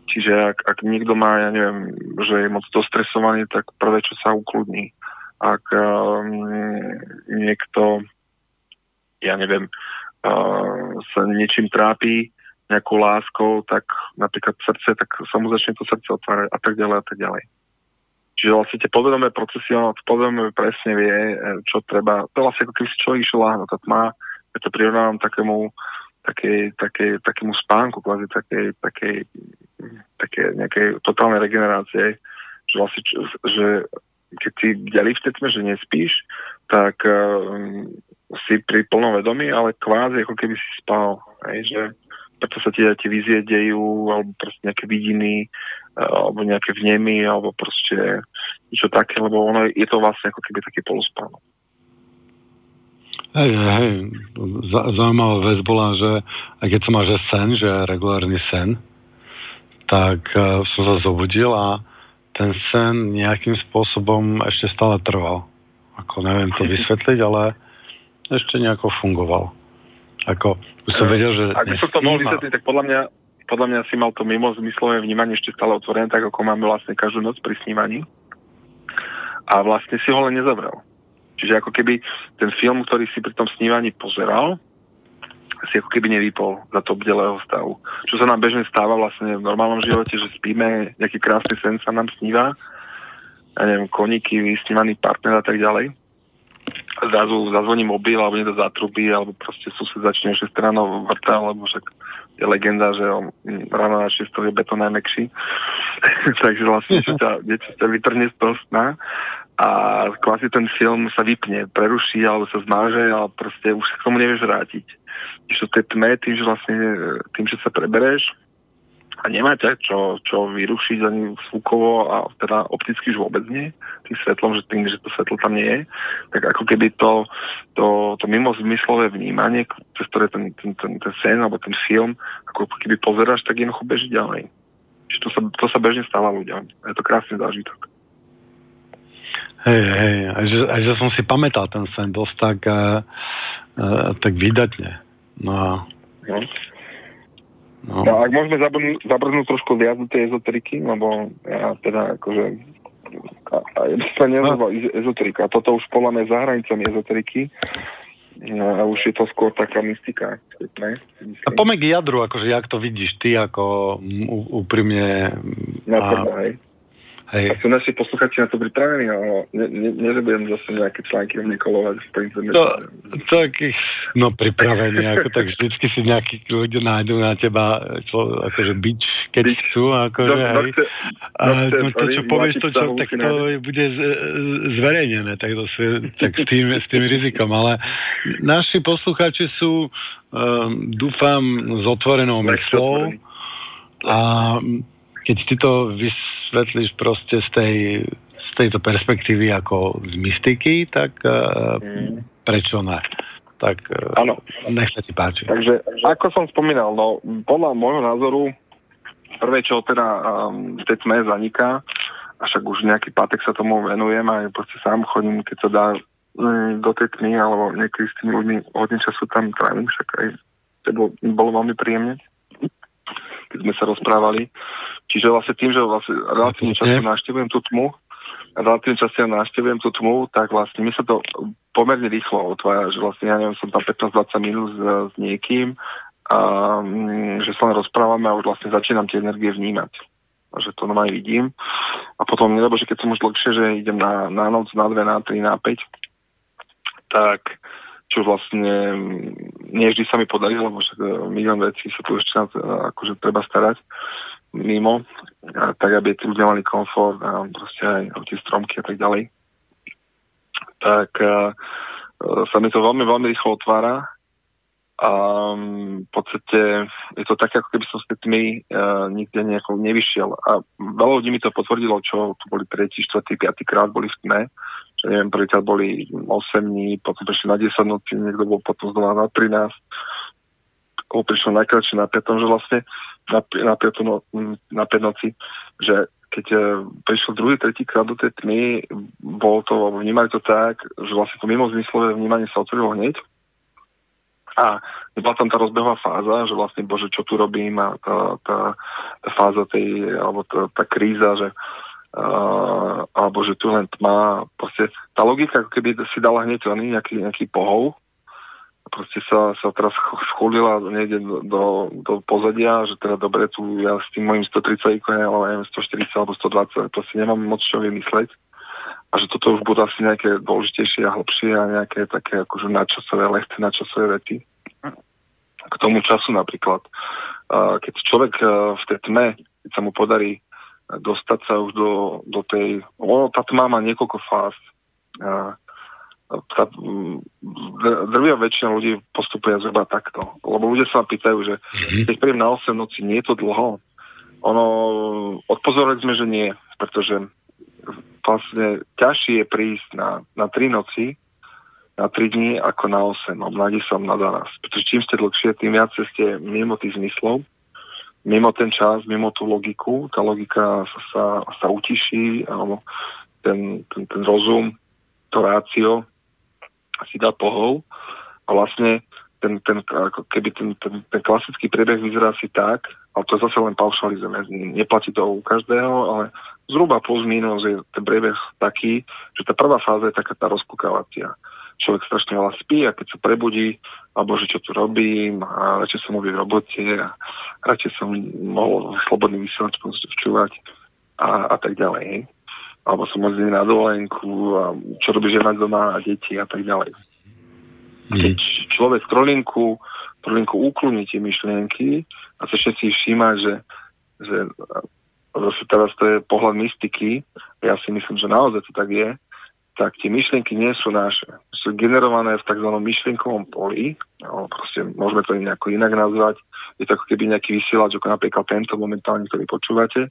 Čiže ak, ak niekto má, ja neviem, že je moc dostresovaný, tak prvé, čo sa ukludní ak um, niekto, ja neviem, uh, sa niečím trápi, nejakou láskou, tak napríklad srdce, tak sa mu začne to srdce otvárať a tak ďalej a tak ďalej. Čiže vlastne tie podvedomé procesy, ono podvedomé presne vie, e, čo treba. To vlastne ako keby si človek išiel láhnuť. To má, ja to prirovnávam takému, takej, takej, takému spánku, kvázi takej, takej, takej nejakej totálnej regenerácie, že vlastne, že keď si deli v tej tme, že nespíš, tak uh, si pri plnom vedomí, ale kvázi ako keby si spal. Hej, že preto sa ti tie vízie dejú, alebo proste nejaké vidiny, alebo nejaké vnemy, alebo proste niečo také, lebo ono je to vlastne ako keby taký poluspánok. Hej, hej, zaujímavá vec bola, že aj keď som mal že sen, že regulárny sen, tak uh, som sa zobudil a ten sen nejakým spôsobom ešte stále trval. Ako neviem to vysvetliť, ale ešte nejako fungoval. Ako, už som vedel, že... Ak by som to mohol vysvetliť, tak podľa mňa, podľa mňa si mal to mimo zmyslové vnímanie ešte stále otvorené, tak ako máme vlastne každú noc pri snívaní. A vlastne si ho len nezavrel. Čiže ako keby ten film, ktorý si pri tom snívaní pozeral, si ako keby nevypol za to bdelého stavu. Čo sa nám bežne stáva vlastne v normálnom živote, že spíme, nejaký krásny sen sa nám sníva, ja neviem, koníky, vysnívaný partner a tak ďalej. Zrazu zazvoní mobil, alebo niekto zatrubí, alebo proste sused začne ešte stranou vrta, lebo však je legenda, že on ráno na 6 je betón najmekší. [LAUGHS] Takže vlastne niečo ťa, niečo ťa vytrhne z toho sna a kvázi ten film sa vypne, preruší alebo sa zmáže a proste už sa k tomu nevieš vrátiť. Ešte tej tme, tým, že vlastne tým, že sa prebereš a nemá ťa čo, čo vyrušiť ani zvukovo a teda opticky už vôbec nie, tým svetlom, že tým, že to svetlo tam nie je, tak ako keby to, to, to mimo zmyslové vnímanie, cez ktoré ten, ten, ten, ten sen alebo ten film, ako keby pozeráš, tak jednoducho beží ďalej. Čiže to sa, to sa bežne stáva ľuďom. Je to krásny zážitok. Hej, hej, a že, a že som si pamätal ten sen dosť tak, uh, uh, tak vydatne. No. no. No. no ak môžeme zabrnúť, zabrnúť trošku viac do tej ezoteriky, lebo ja teda akože a, a sa nenazval no. ezoterika. Toto už podľa mňa za hranicami ezoteriky no, a už je to skôr taká mystika. Ne? A poďme k jadru, akože jak to vidíš ty ako úprimne. Na a, hej. Hej. A sú naši posluchači na to pripravení, ale ne, ne, nezabudem zase nejaké články o mne kolovať po internete. No, tak, no pripravení, ako tak vždycky si nejakí ľudia nájdú na teba čo, akože bič, keď bič. chcú, akože, no, hej. A no, to, čo povieš, to, čo, tak to bude z, zverejnené, tak, to si, tak s, tým, s tým rizikom, ale naši posluchači sú, um, dúfam, s otvorenou myslou a keď ty to vysvetlíš proste z, tej, z tejto perspektívy ako z mystiky, tak uh, mm. prečo ne? Tak uh, nech sa ti páči. Takže, ako som spomínal, no, podľa môjho názoru prvé, čo teda um, v tej tme zaniká, a však už nejaký pátek sa tomu venujem a proste sám chodím, keď sa dá um, do tej tmy, alebo niekedy s tými ľuďmi hodne času tam trávim, však aj to bolo, bolo veľmi príjemne, keď sme sa rozprávali. Čiže vlastne tým, že vlastne relatívne často návštevujem tú tmu, relatívne často návštevujem tú tmu, tak vlastne mi sa to pomerne rýchlo otvára, že vlastne ja neviem, som tam 15-20 minút s, s niekým a mm, že sa len rozprávame a už vlastne začínam tie energie vnímať. A že to normálne vidím. A potom, nebo že keď som už dlhšie, že idem na, na noc, na dve, na tri, na 5, tak čo vlastne mm, nie vždy sa mi podarí, lebo však e, milión vecí sa tu ešte to, akože treba starať mimo, a tak aby tí ľudia mali komfort a proste aj tie stromky a tak ďalej. Tak a, sa mi to veľmi, veľmi rýchlo otvára a v podstate je to také, ako keby som s tými uh, nikde nejako nevyšiel. A veľa ľudí mi to potvrdilo, čo tu boli tretí, štvrtý, piatý krát boli v tme. Že neviem, prvýkrát boli 8 dní, potom prišli na 10 noci, niekto bol potom znova na 13 koho prišiel najkračšie na 5, že vlastne na, na, 5, no, na 5 noci, že keď uh, prišiel druhý, tretí krát do tej tmy, bolo to, alebo vnímali to tak, že vlastne to mimo vnímanie sa otvorilo hneď. A bola tam tá rozbehová fáza, že vlastne, bože, čo tu robím a tá, tá, tá fáza tej, alebo tá, tá kríza, že uh, alebo že tu len tma, proste tá logika, ako keby si dala hneď len nejaký, nejaký pohov, proste sa, sa teraz schulila niekde do, do, do pozadia, že teda dobre, tu ja s tým mojim 130 alebo neviem, 140 alebo 120, proste nemám moc čo vymysleť. A že toto už budú asi nejaké dôležitejšie a hlbšie a nejaké také akože načasové, lehké načasové vety. K tomu času napríklad. Keď človek v tej tme, keď sa mu podarí dostať sa už do, do tej... Ono, tá tma má niekoľko fáz. A, tá, drvia väčšina ľudí postupuje zhruba takto. Lebo ľudia sa pýtajú, že mm-hmm. keď príjem na 8 noci, nie je to dlho. Ono, odpozorili sme, že nie, pretože vlastne ťažšie je prísť na, na 3 noci, na 3 dní ako na 8, alebo na 10, na 12. Pretože čím ste dlhšie, tým viac ste mimo tých zmyslov, mimo ten čas, mimo tú logiku. Tá logika sa, sa, sa utiší, alebo ten, ten, ten rozum, to rácio si dá pohov a vlastne ten, ten, ako keby ten, ten, ten klasický priebeh vyzerá si tak, ale to je zase len paušalizujeme, neplatí to u každého, ale zhruba plus minus je ten priebeh taký, že tá prvá fáza je taká tá rozpukávacia. Človek strašne veľa spí a keď sa prebudí, alebo že čo tu robím, a radšej som mohol v robote a radšej som mohol slobodný vysielač včúvať a, a tak ďalej alebo som môcť na dovolenku a čo robí žena doma a deti a tak ďalej. Mm. Keď človek trolinku, trolinku ukloní tie myšlienky a sa všetci všíma, že, že zase teraz to je pohľad mystiky, ja si myslím, že naozaj to tak je, tak tie myšlienky nie sú naše. Sú generované v tzv. myšlienkovom poli, no, proste môžeme to nejako inak nazvať, je to ako keby nejaký vysielač, ako napríklad tento momentálne, ktorý počúvate.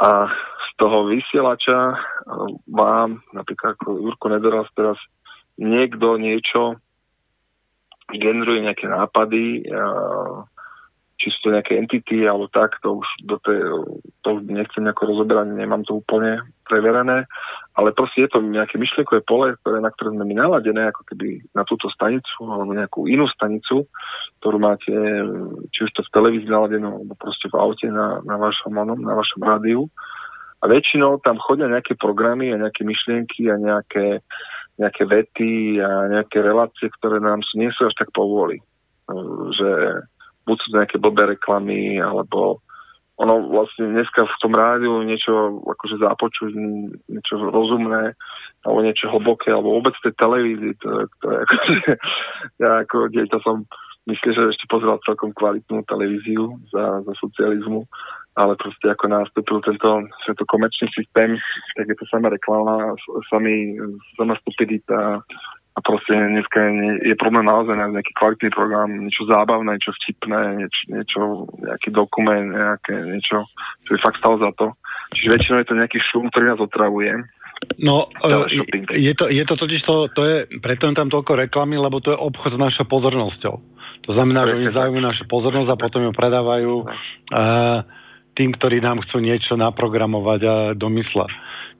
A toho vysielača vám, napríklad ako Jurko Nedoraz teraz niekto niečo generuje nejaké nápady, či sú to nejaké entity alebo tak, to už do tej, to už nechcem nejako rozoberať, nemám to úplne preverené, ale proste je to nejaké myšlienkové pole, ktoré, na ktoré sme my naladené, ako keby na túto stanicu alebo nejakú inú stanicu, ktorú máte, či už to v televízii naladenú, alebo proste v aute na, na vašom, na vašom rádiu a väčšinou tam chodia nejaké programy a nejaké myšlienky a nejaké, nejaké vety a nejaké relácie, ktoré nám sú, nie sú až tak povôli. Že buď sú nejaké blbé reklamy, alebo ono vlastne dneska v tom rádiu niečo akože započuť, niečo rozumné, alebo niečo hlboké, alebo vôbec tej televízii, to, to je akože, [LAUGHS] ja ako dieťa som myslím, že ešte pozeral celkom kvalitnú televíziu za, za socializmu ale proste ako nastúpil tento, tento komerčný systém, tak je to sama reklama, sami, sama stupidita a proste dneska je, je problém naozaj na nejaký kvalitný program, niečo zábavné, niečo vtipné, niečo, niečo nejaký dokument, nejaké niečo, čo je fakt stalo za to. Čiže väčšinou je to nejaký šum, ktorý nás otravuje. No, je to, je to totiž to, to je, preto je tam toľko reklamy, lebo to je obchod s našou pozornosťou. To znamená, že oni zaujímajú našu pozornosť a potom ju predávajú. Uh, tým, ktorí nám chcú niečo naprogramovať a domysla.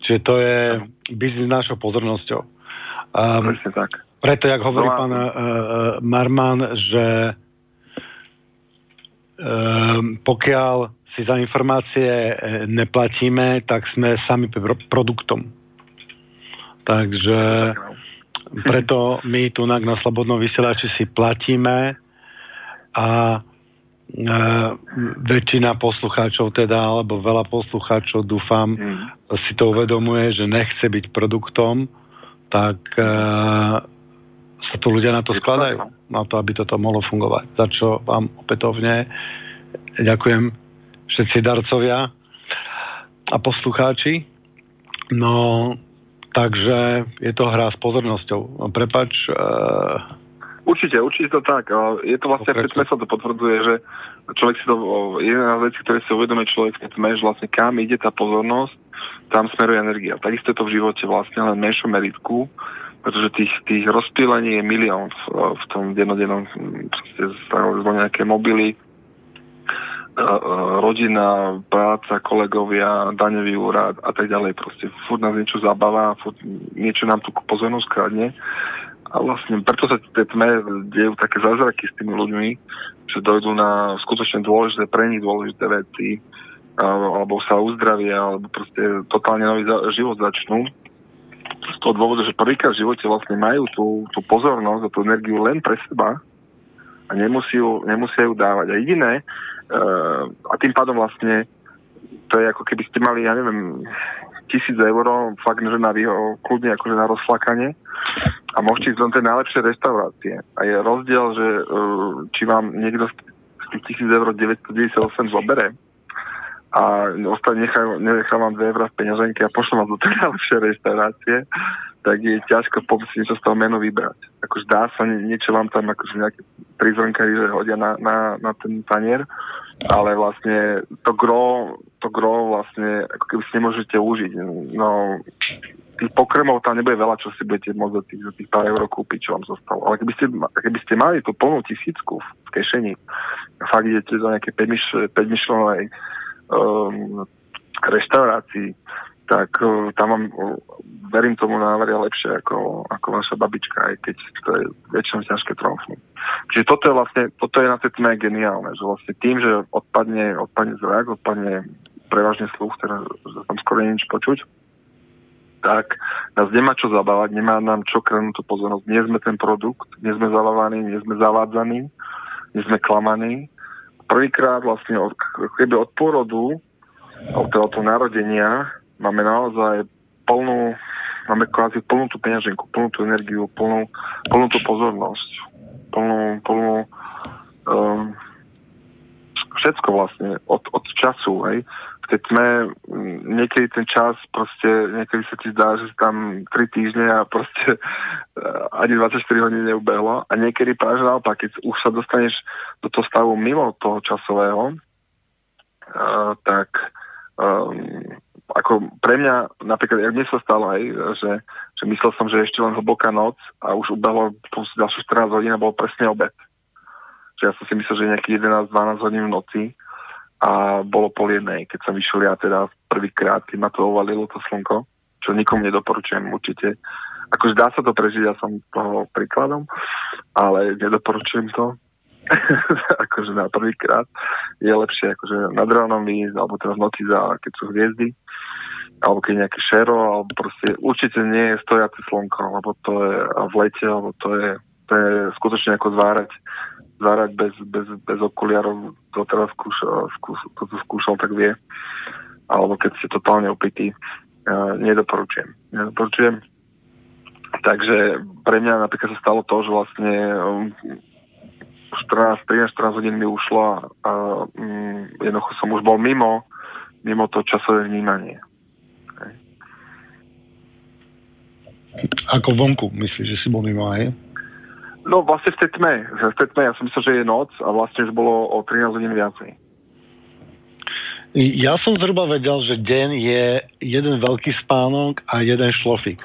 Čiže to je biznis našou pozornosťou. Um, tak. Preto, jak hovorí no, pán uh, Marman, že um, pokiaľ si za informácie e, neplatíme, tak sme sami produktom. Takže preto my tu na Slobodnom vysielači si platíme a E, väčšina poslucháčov teda, alebo veľa poslucháčov, dúfam, mm. si to uvedomuje, že nechce byť produktom, tak e, sa tu ľudia na to skladajú, na to, aby toto mohlo fungovať. Za čo vám opätovne ďakujem všetci darcovia a poslucháči. No, takže je to hra s pozornosťou. Prepač, e, Určite, určite to tak. Je to vlastne, sme sa to potvrdzuje, že človek si to, jedna z vecí, ktoré si uvedomí človek keď sme, že vlastne kam ide tá pozornosť, tam smeruje energia. Takisto je to v živote vlastne len menšom meritku, pretože tých, tých rozpílení je milión v, v tom dennodennom, proste nejaké mobily, rodina, práca, kolegovia, daňový úrad a tak ďalej. Proste furt nás niečo zabáva, furt niečo nám tú pozornosť kradne a vlastne preto sa tie tme dejú také zázraky s tými ľuďmi, že dojdú na skutočne dôležité, pre nich dôležité veci, alebo sa uzdravia, alebo proste totálne nový život začnú. Z toho dôvodu, že prvýkrát v živote vlastne majú tú, tú pozornosť a tú energiu len pre seba a nemusí ju, nemusia ju dávať. A jediné, uh, a tým pádom vlastne to je ako keby ste mali, ja neviem, tisíc eur, fakt, že na výho, kľudne akože na rozflakanie a môžete ísť do tej najlepšej reštaurácie. A je rozdiel, že uh, či vám niekto z tých tisíc eur 998 zobere, a ostane nechávam 2 eurá v peňaženke a pošlem vám do tej najlepšej reštaurácie, tak je ťažko si niečo z toho menu vybrať. Akože dá sa, niečo vám tam akože nejaké prizvonkári, že hodia na, na, na ten tanier, ale vlastne to gro, to gro vlastne ako keby si nemôžete užiť. No, tých pokrmov tam nebude veľa, čo si budete môcť za tých, tých pár eur kúpiť, čo vám zostalo. Ale keby ste, keby ste mali tú plnú tisícku v kešení, fakt idete do nejaké 5 myšlenej um, reštaurácii, tak uh, tam mám, uh, verím tomu, návaria lepšie ako, ako vaša babička, aj keď to je väčšinou ťažké tromfnúť. Čiže toto je vlastne, toto je na tej tme geniálne, že vlastne tým, že odpadne, odpadne zrak, odpadne prevažne sluch, teda tam skoro nič počuť, tak nás nemá čo zabávať, nemá nám čo krenúť tú pozornosť. Nie sme ten produkt, nie sme zavávaní, nie sme zavádzaní, nie sme klamaní, prvýkrát vlastne od, od pôrodu, od toho narodenia, máme naozaj plnú, máme kvázi plnú tú peňaženku, plnú tú energiu, plnú, plnú tú pozornosť, plnú, plnú um, všetko vlastne od, od času, hej keď sme mm, niekedy ten čas proste, niekedy sa ti zdá, že tam 3 týždne a proste [LAUGHS] eh, ani 24 hodín neubehlo a niekedy práve naopak, keď už sa dostaneš do toho stavu mimo toho časového, uh, tak um, ako pre mňa, napríklad, jak mne sa stalo aj, že, že myslel som, že ešte len hlboká noc a už ubehlo ďalšie 14 hodín a bol presne obed. Že ja som si myslel, že nejaký 11-12 hodín v noci a bolo pol jednej, keď som vyšiel ja teda prvýkrát, keď ma to ovalilo to slnko, čo nikomu nedoporučujem určite. Akože dá sa to prežiť, ja som toho príkladom, ale nedoporučujem to. [LAUGHS] akože na prvýkrát je lepšie akože nad ránom ísť, alebo teraz noci za, keď sú hviezdy, alebo keď nejaké šero, alebo proste určite nie je stojace slnko, lebo to je v lete, alebo to je, to je skutočne ako zvárať zárať bez, bez, bez okuliarov, kto teraz skúšal, skúš, to, to skúšal, tak vie. Alebo keď ste totálne opití, uh, nedoporučujem. Nedoporučujem. Takže pre mňa napríklad sa stalo to, že vlastne um, 14, 13, 14 hodín mi ušlo a, um, jednoducho som už bol mimo, mimo to časové vnímanie. Ako vonku, myslíš, že si bol mimo aj? No vlastne v tej tme. V tej tme ja som myslel, že je noc a vlastne už bolo o 13 hodín viacej. Ja som zhruba vedel, že deň je jeden veľký spánok a jeden šlofik.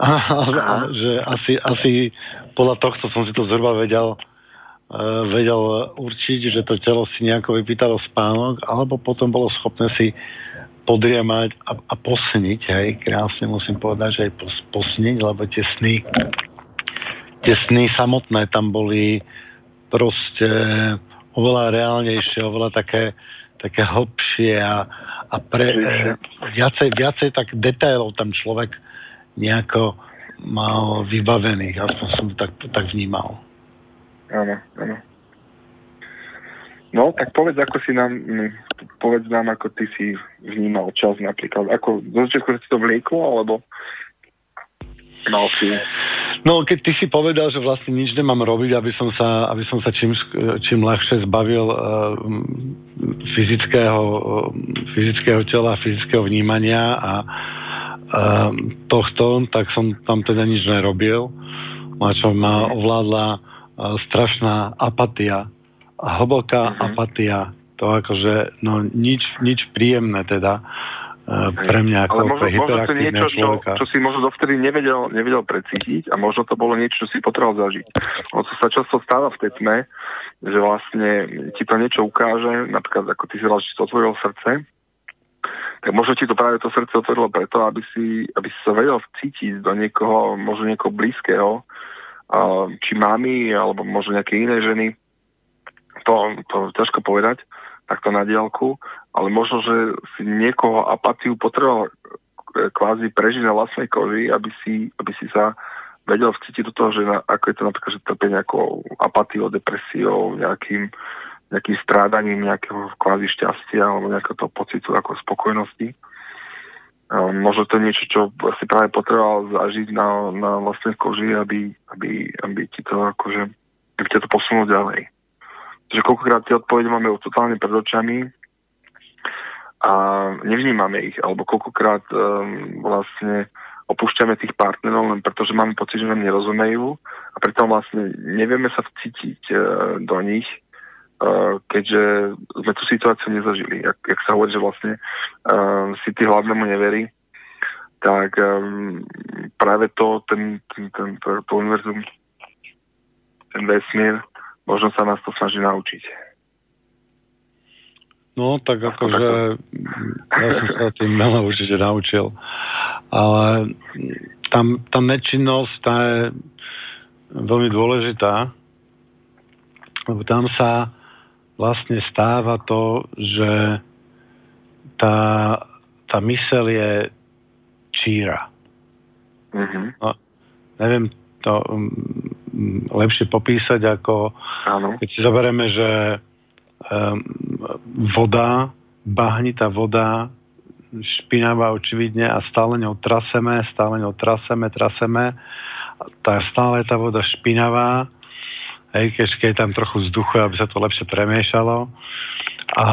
A, a, že asi, asi podľa tohto som si to zhruba vedel, uh, vedel určiť, že to telo si nejako vypýtalo spánok, alebo potom bolo schopné si podriemať a, a posniť, hej, krásne musím povedať, že aj pos, posniť, lebo tie sny tie sny samotné tam boli proste oveľa reálnejšie, oveľa také, také hlbšie a, a pre, e, viacej, viacej tak detailov tam človek nejako mal vybavených, aspoň som to tak, tak vnímal. Áno, áno. No, tak povedz, ako si nám, povedz nám, ako ty si vnímal čas napríklad. Ako, do začiatku si to vlieklo, alebo mal si No, keď ty si povedal, že vlastne nič nemám robiť, aby som sa, aby som sa čím, čím ľahšie zbavil uh, fyzického, uh, fyzického tela, fyzického vnímania a uh, tohto, tak som tam teda nič nerobil. A čo ma ovládla uh, strašná apatia, hlboká uh-huh. apatia. To akože, no nič, nič príjemné teda pre mňa ako Ale možno, možno to niečo, čo, čo si možno dovtedy nevedel, nevedel precítiť a možno to bolo niečo, čo si potreboval zažiť. Ono sa často stáva v tej tme, že vlastne ti to niečo ukáže, napríklad ako ty si že to otvoril srdce, tak možno ti to práve to srdce otvorilo preto, aby si, aby si sa vedel cítiť do niekoho, možno niekoho blízkeho, či mami, alebo možno nejaké iné ženy. To, to ťažko povedať takto na diálku, ale možno, že si niekoho apatiu potreboval e, kvázi prežiť na vlastnej koži, aby si, aby si sa vedel vcítiť do toho, že na, ako je to napríklad, že trpie nejakou apatiou, depresiou, nejakým, nejakým strádaním nejakého kvázi šťastia alebo nejakého toho pocitu ako spokojnosti. Um, možno to je niečo, čo si práve potreboval zažiť na, na vlastnej koži, aby, aby, aby ti to akože, aby ťa to posunulo ďalej že koľkokrát tie odpovede máme totálne pred očami a nevnímame ich, alebo koľkokrát um, vlastne opúšťame tých partnerov len preto, že máme pocit, že nám nerozumejú a preto vlastne nevieme sa vcítiť uh, do nich, uh, keďže sme tú situáciu nezažili. Jak, jak sa hovorí, že vlastne uh, si ty hlavnému neverí, tak um, práve to, ten, ten, ten, to, to univerzum, ten vesmír, možno sa nás to snaží naučiť. No, tak akože ja som sa tým veľa určite naučil. Ale tam, tá nečinnosť tá je veľmi dôležitá, lebo tam sa vlastne stáva to, že tá, tá mysel je číra. Mm-hmm. No, neviem to um, lepšie popísať, ako Áno. keď si zoberieme, že voda, bahnitá voda špinavá očividne a stále ňou traseme, stále ňou traseme, traseme. Tá, stále je tá voda špinavá, hej, keď je tam trochu vzduchu, aby sa to lepšie premiešalo. A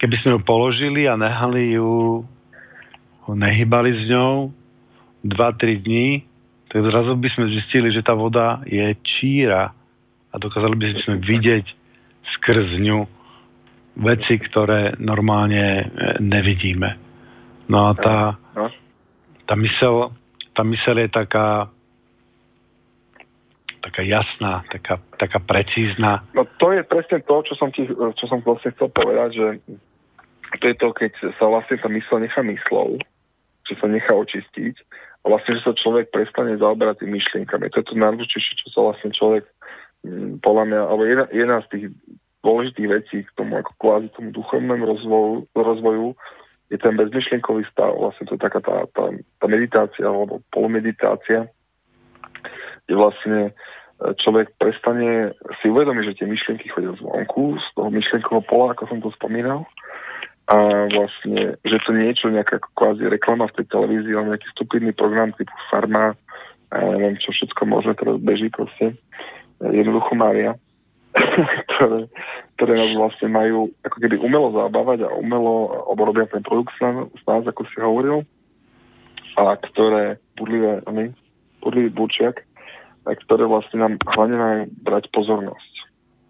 keby sme ju položili a nehali ju, nehybali s ňou 2-3 dní, tak zrazu by sme zistili, že tá voda je číra a dokázali by sme vidieť skrz ňu veci, ktoré normálne e, nevidíme. No a tá, no. tá, mysel, tá mysel je taká taká jasná, taká, taká precízna. No to je presne to, čo som, ti, čo som vlastne chcel povedať, že to je to, keď sa vlastne tá mysel nechá myslou, že sa nechá očistiť a vlastne, že sa človek prestane zaoberať tým myšlienkami. To je to najdôležitejšie, čo sa vlastne človek podľa mňa, alebo jedna, jedna z tých dôležitých vecí k tomu ako kvázi tomu duchovnému rozvoju, rozvoju je ten bezmyšlienkový stav. Vlastne to je taká tá, tá, tá meditácia alebo polomeditácia, kde vlastne e, človek prestane si uvedomiť, že tie myšlienky chodia zvonku, z toho myšlienkového pola, ako som to spomínal, a vlastne, že to niečo, nejaká kvázi reklama v tej televízii, alebo nejaký stupidný program typu Farma, a neviem, čo všetko možné teraz beží proste, jednoducho Mária, [LAUGHS] ktoré, ktoré nás vlastne majú ako keby umelo zabávať a umelo oborobia ten produkt s nás, ako si hovoril, a ktoré budlivé, my, budlivý burčiak, a ktoré vlastne nám hlavne majú brať pozornosť.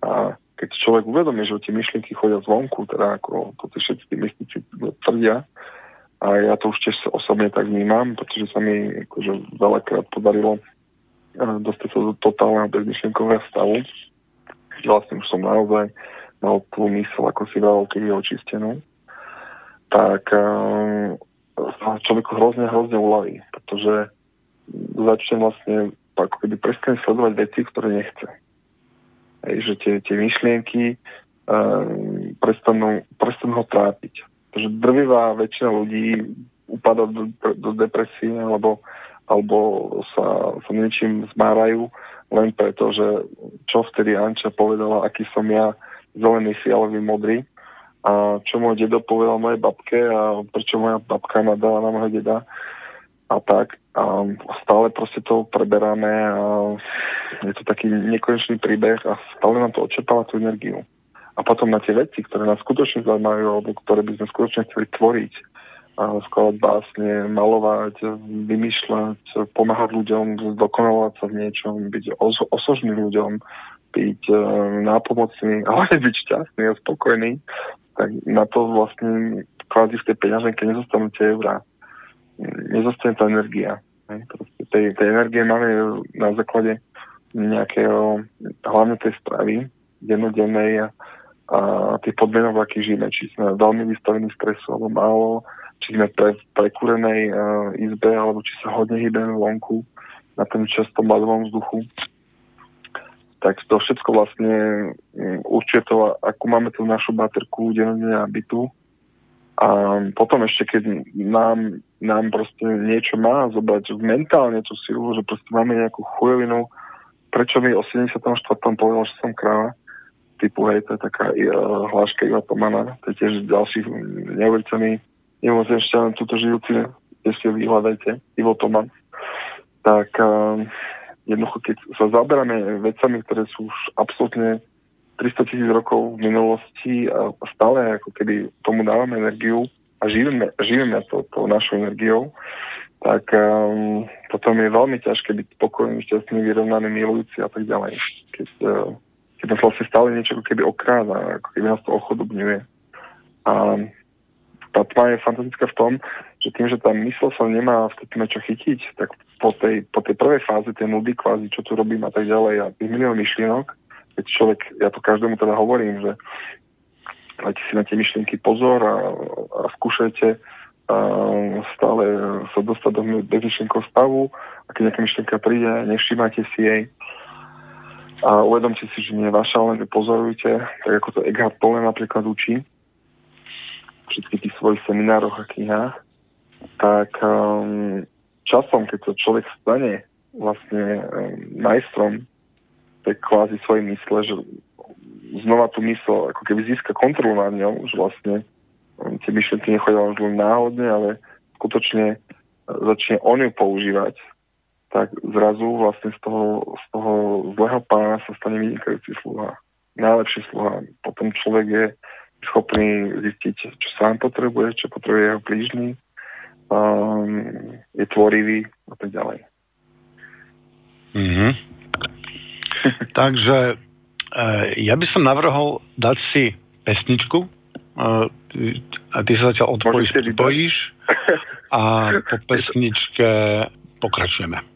A keď človek uvedomí, že tie myšlienky chodia zvonku, teda ako to tí všetci tí mystici tvrdia, a ja to už tiež osobne tak vnímam, pretože sa mi akože veľakrát podarilo dostať sa do totálneho bezmyšlienkového stavu, vlastne už som naozaj mal tú mysl, ako si dal, keď je očistenú, tak uh, sa človeku hrozne, hrozne uľaví, pretože začne vlastne ako keby prestane sledovať veci, ktoré nechce. Hej, že tie, tie myšlienky uh, prestanú, prestanú ho trápiť. Takže drvivá väčšina ľudí upada do, do depresie alebo, alebo sa, sa niečím zmárajú len preto, že čo vtedy Anča povedala, aký som ja zelený, fialový, modrý a čo môj dedo povedal mojej babke a prečo moja babka nadala na môjho deda a tak. A stále proste to preberáme a je to taký nekonečný príbeh a stále nám to odčerpáva tú energiu. A potom na tie veci, ktoré nás skutočne zaujímajú alebo ktoré by sme skutočne chceli tvoriť, skladať básne, malovať, vymýšľať, pomáhať ľuďom, zdokonalovať sa v niečom, byť os- osožný ľuďom, byť e, nápomocný, [LAUGHS] ale byť šťastný a spokojný, tak na to vlastne kvázi v tej peňaženke nezostanú tie eurá. Nezostane tá energia. tej, tej energie máme na základe nejakého, hlavne tej stravy dennodennej a, a tých podmienok, akých žijeme, či sme veľmi vystavení stresu alebo málo, či sme pre, prekúrenej uh, izbe, alebo či sa hodne hýbeme vonku na ten často mladovom vzduchu. Tak to všetko vlastne um, určuje to, ako máme tú našu baterku dennodenne bytu. A potom ešte, keď nám, nám proste niečo má zobrať mentálne tú silu, že proste máme nejakú chujovinu, prečo mi o 74. povedal, že som kráva, typu, hej, to je taká uh, hláška Iva Tomana, to je tiež ďalší neuveriteľný len túto žijúci, ešte vyhľadajte, Ivo Toman, tak uh, jednoducho, keď sa zaberáme vecami, ktoré sú už absolútne 300 tisíc rokov v minulosti a stále ako keby tomu dávame energiu a živíme, živíme to, to našou energiou, tak um, potom je veľmi ťažké byť spokojný, šťastný, vyrovnaný, milujúci a tak ďalej. Keď, uh, keď nás vlastne stále niečo ako keby okráda, ako keby nás to ochodobňuje. A tá tma je fantastická v tom, že tým, že tá mysl sa nemá v tým čo chytiť, tak po tej, po tej prvej fáze, tej nudy kvázi, čo tu robím a tak ďalej a tých milión myšlienok, keď človek, ja to každému teda hovorím, že dajte si na tie myšlienky pozor a, a skúšajte a stále sa dostať do bezmyšlenkov stavu a keď nejaká myšlienka príde, nevšímajte si jej a uvedomte si, že nie je vaša, len pozorujte, tak ako to Eckhart Tolle napríklad učí všetkých tých svojich seminároch a knihách, tak um, časom, keď sa človek stane vlastne um, majstrom tej kvázi svojej mysle, že znova tú mysl ako keby získa kontrolu nad ňou, že vlastne um, tie myšlenky nechodia len náhodne, ale skutočne uh, začne on ju používať, tak zrazu vlastne z toho, z toho zlého pána sa stane vynikajúci sluha. Najlepší sluha. Potom človek je schopný zistiť, čo sám potrebuje, čo potrebuje jeho blížny, um, je tvorivý a tak ďalej. Mm-hmm. [LAUGHS] Takže e, ja by som navrhol dať si pesničku e, a ty sa zatiaľ odpojíš, pripojíš a po [LAUGHS] pesničke pokračujeme.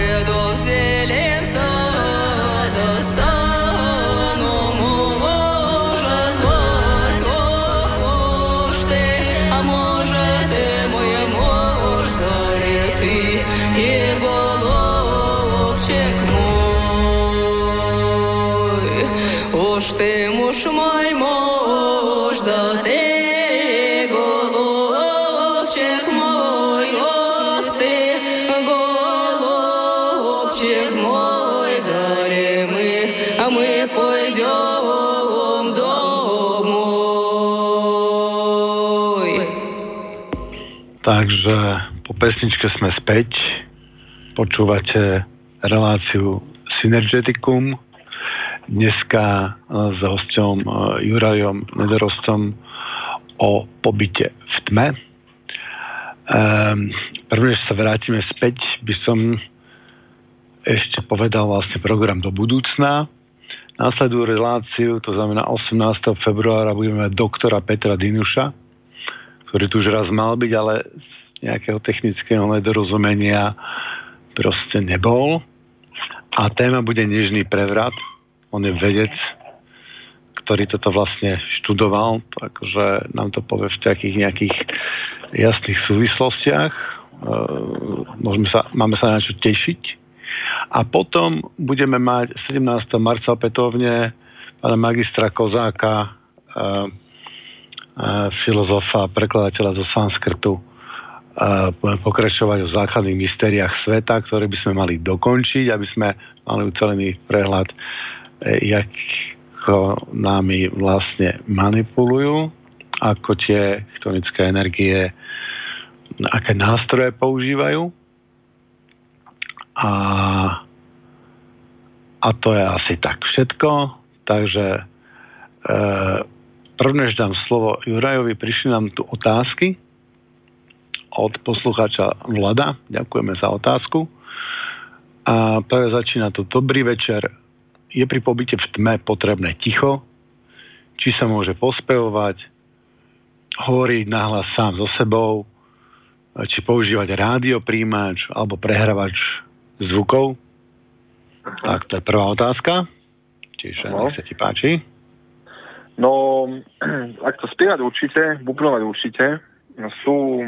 perdoce Takže po pesničke sme späť. Počúvate reláciu Synergeticum. Dneska s hostom e, Jurajom Nedorostom o pobyte v tme. Um, prvne, sa vrátime späť, by som ešte povedal vlastne program do budúcna. Následujú reláciu, to znamená 18. februára budeme doktora Petra Dinuša, ktorý tu už raz mal byť, ale z nejakého technického nedorozumenia proste nebol. A téma bude nežný prevrat. On je vedec, ktorý toto vlastne študoval, takže nám to povie v takých nejakých jasných súvislostiach. E, môžeme sa, máme sa na čo tešiť. A potom budeme mať 17. marca opätovne pána magistra Kozáka, e, filozofa a prekladateľa zo sanskrtu. Budeme pokračovať o základných mystériách sveta, ktoré by sme mali dokončiť, aby sme mali ucelený prehľad, e, ako námi vlastne manipulujú, ako tie chtonické energie, aké nástroje používajú. A, a to je asi tak všetko. Takže e, Prvnež dám slovo Jurajovi, prišli nám tu otázky od poslucháča Vlada. Ďakujeme za otázku. A prvé začína tu. Dobrý večer. Je pri pobyte v tme potrebné ticho? Či sa môže pospevovať? Hovoriť nahlas sám so sebou? Či používať rádiopríjimač alebo prehrávač zvukov? Tak to je prvá otázka. Čiže no. nech sa ti páči. No, [CLEARS THROAT] ak to spievať určite, bubnovať určite. Sú,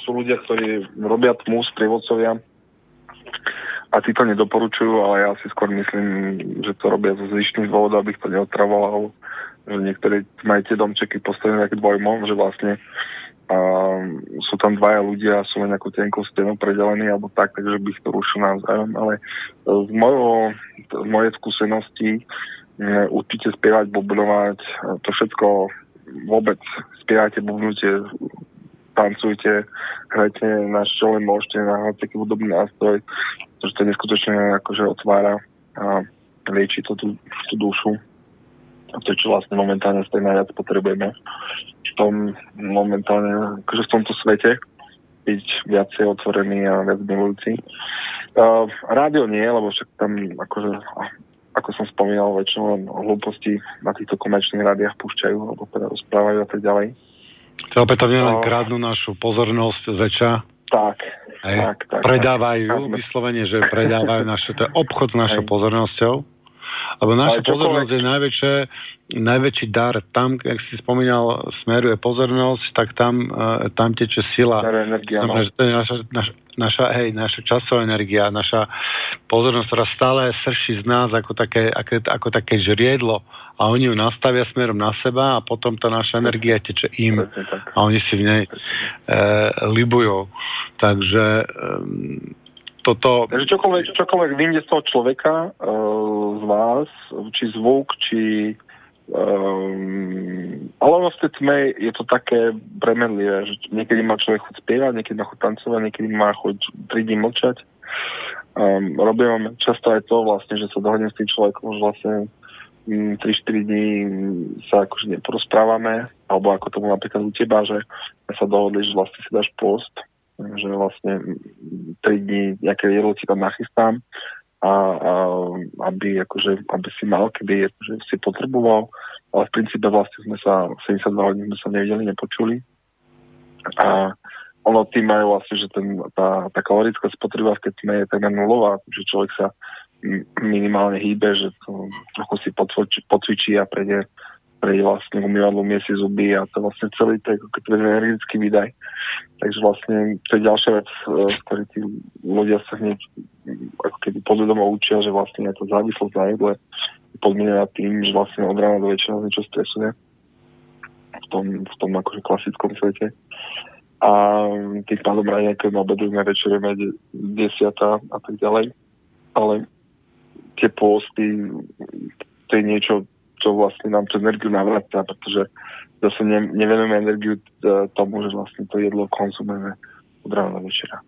sú ľudia, ktorí robia tmu, sprievodcovia a tí to nedoporučujú, ale ja si skôr myslím, že to robia zo zvyšných dôvodov, abych to neotravoval, že niektorí majú tie domčeky postavené tak dvojmom, že vlastne a sú tam dvaja ľudia, sú len nejakú tenkou stenu predelení alebo tak, takže bych to rušil navzájom, ale z, mojho, z mojej skúsenosti určite spievať, bubnovať, to všetko vôbec spievajte, bubnujte, tancujte, hrajte na čo len môžete, na taký hudobný nástroj, pretože to neskutočne akože otvára a lieči to tú, tú dušu. A to, čo vlastne momentálne z tej najviac potrebujeme v tom momentálne, akože v tomto svete, byť viacej otvorený a viac milujúci. Uh, rádio nie, lebo však tam akože ako som spomínal, väčšinou len hlúposti na týchto komerčných rádiách púšťajú, alebo teda rozprávajú a tak ďalej. To opätovne len kradnú našu pozornosť zväčša. Tak, Hej. tak, tak. Predávajú, tak, vyslovene, že predávajú naše, to je obchod s našou Hej. pozornosťou. Lebo naša pozornosť je najväčšie, najväčší dar. Tam, ak si spomínal, smeruje pozornosť, tak tam, uh, tam teče sila. Energia, no. to je naša, naša, naša, hej, naša časová energia, naša pozornosť, ktorá stále srší z nás ako také, ako, ako také žriedlo a oni ju nastavia smerom na seba a potom tá naša energia teče im a oni si v nej e, libujú. Takže e, toto... Takže čokoľvek, čokoľvek vyjde z toho človeka, uh, z vás, či zvuk, či Um, ale ono v tej tme je to také premenlivé, že niekedy má človek chuť spievať, niekedy má chuť tancovať, niekedy má chuť 3 dní mlčať. Um, robím často aj to vlastne, že sa dohodnem s tým človekom, že vlastne 3-4 mm, dní sa akože neporozprávame, alebo ako tomu napríklad u teba, že sa dohodli, že vlastne si dáš post že vlastne 3 dní nejaké jedlo ti tam nachystám a, a aby, akože, aby si mal, keby akože si potreboval, ale v princípe vlastne sme sa 72 hodín sme sa nevideli, nepočuli. A ono tým majú vlastne, že ten, tá, tá kalorická spotreba v tme je takmer nulová, že človek sa minimálne hýbe, že to trochu si potvičí a prejde pri vlastne umývadlu miesi zuby a to vlastne celý to je energetický výdaj. Takže vlastne to je ďalšia vec, z ktorej tí ľudia sa hneď ako keby podvedomo učia, že vlastne to závislosť na jedle podmienená tým, že vlastne od rána do večera niečo stresuje v tom, v tom akože klasickom svete. A tým pádom nejaké obedujeme, večerujeme desiata a tak ďalej. Ale tie pôsty, to je niečo, čo vlastne nám tú energiu navracia, pretože zase ne, nevenujeme energiu e, tomu, že vlastne to jedlo konzumujeme od rána do večera.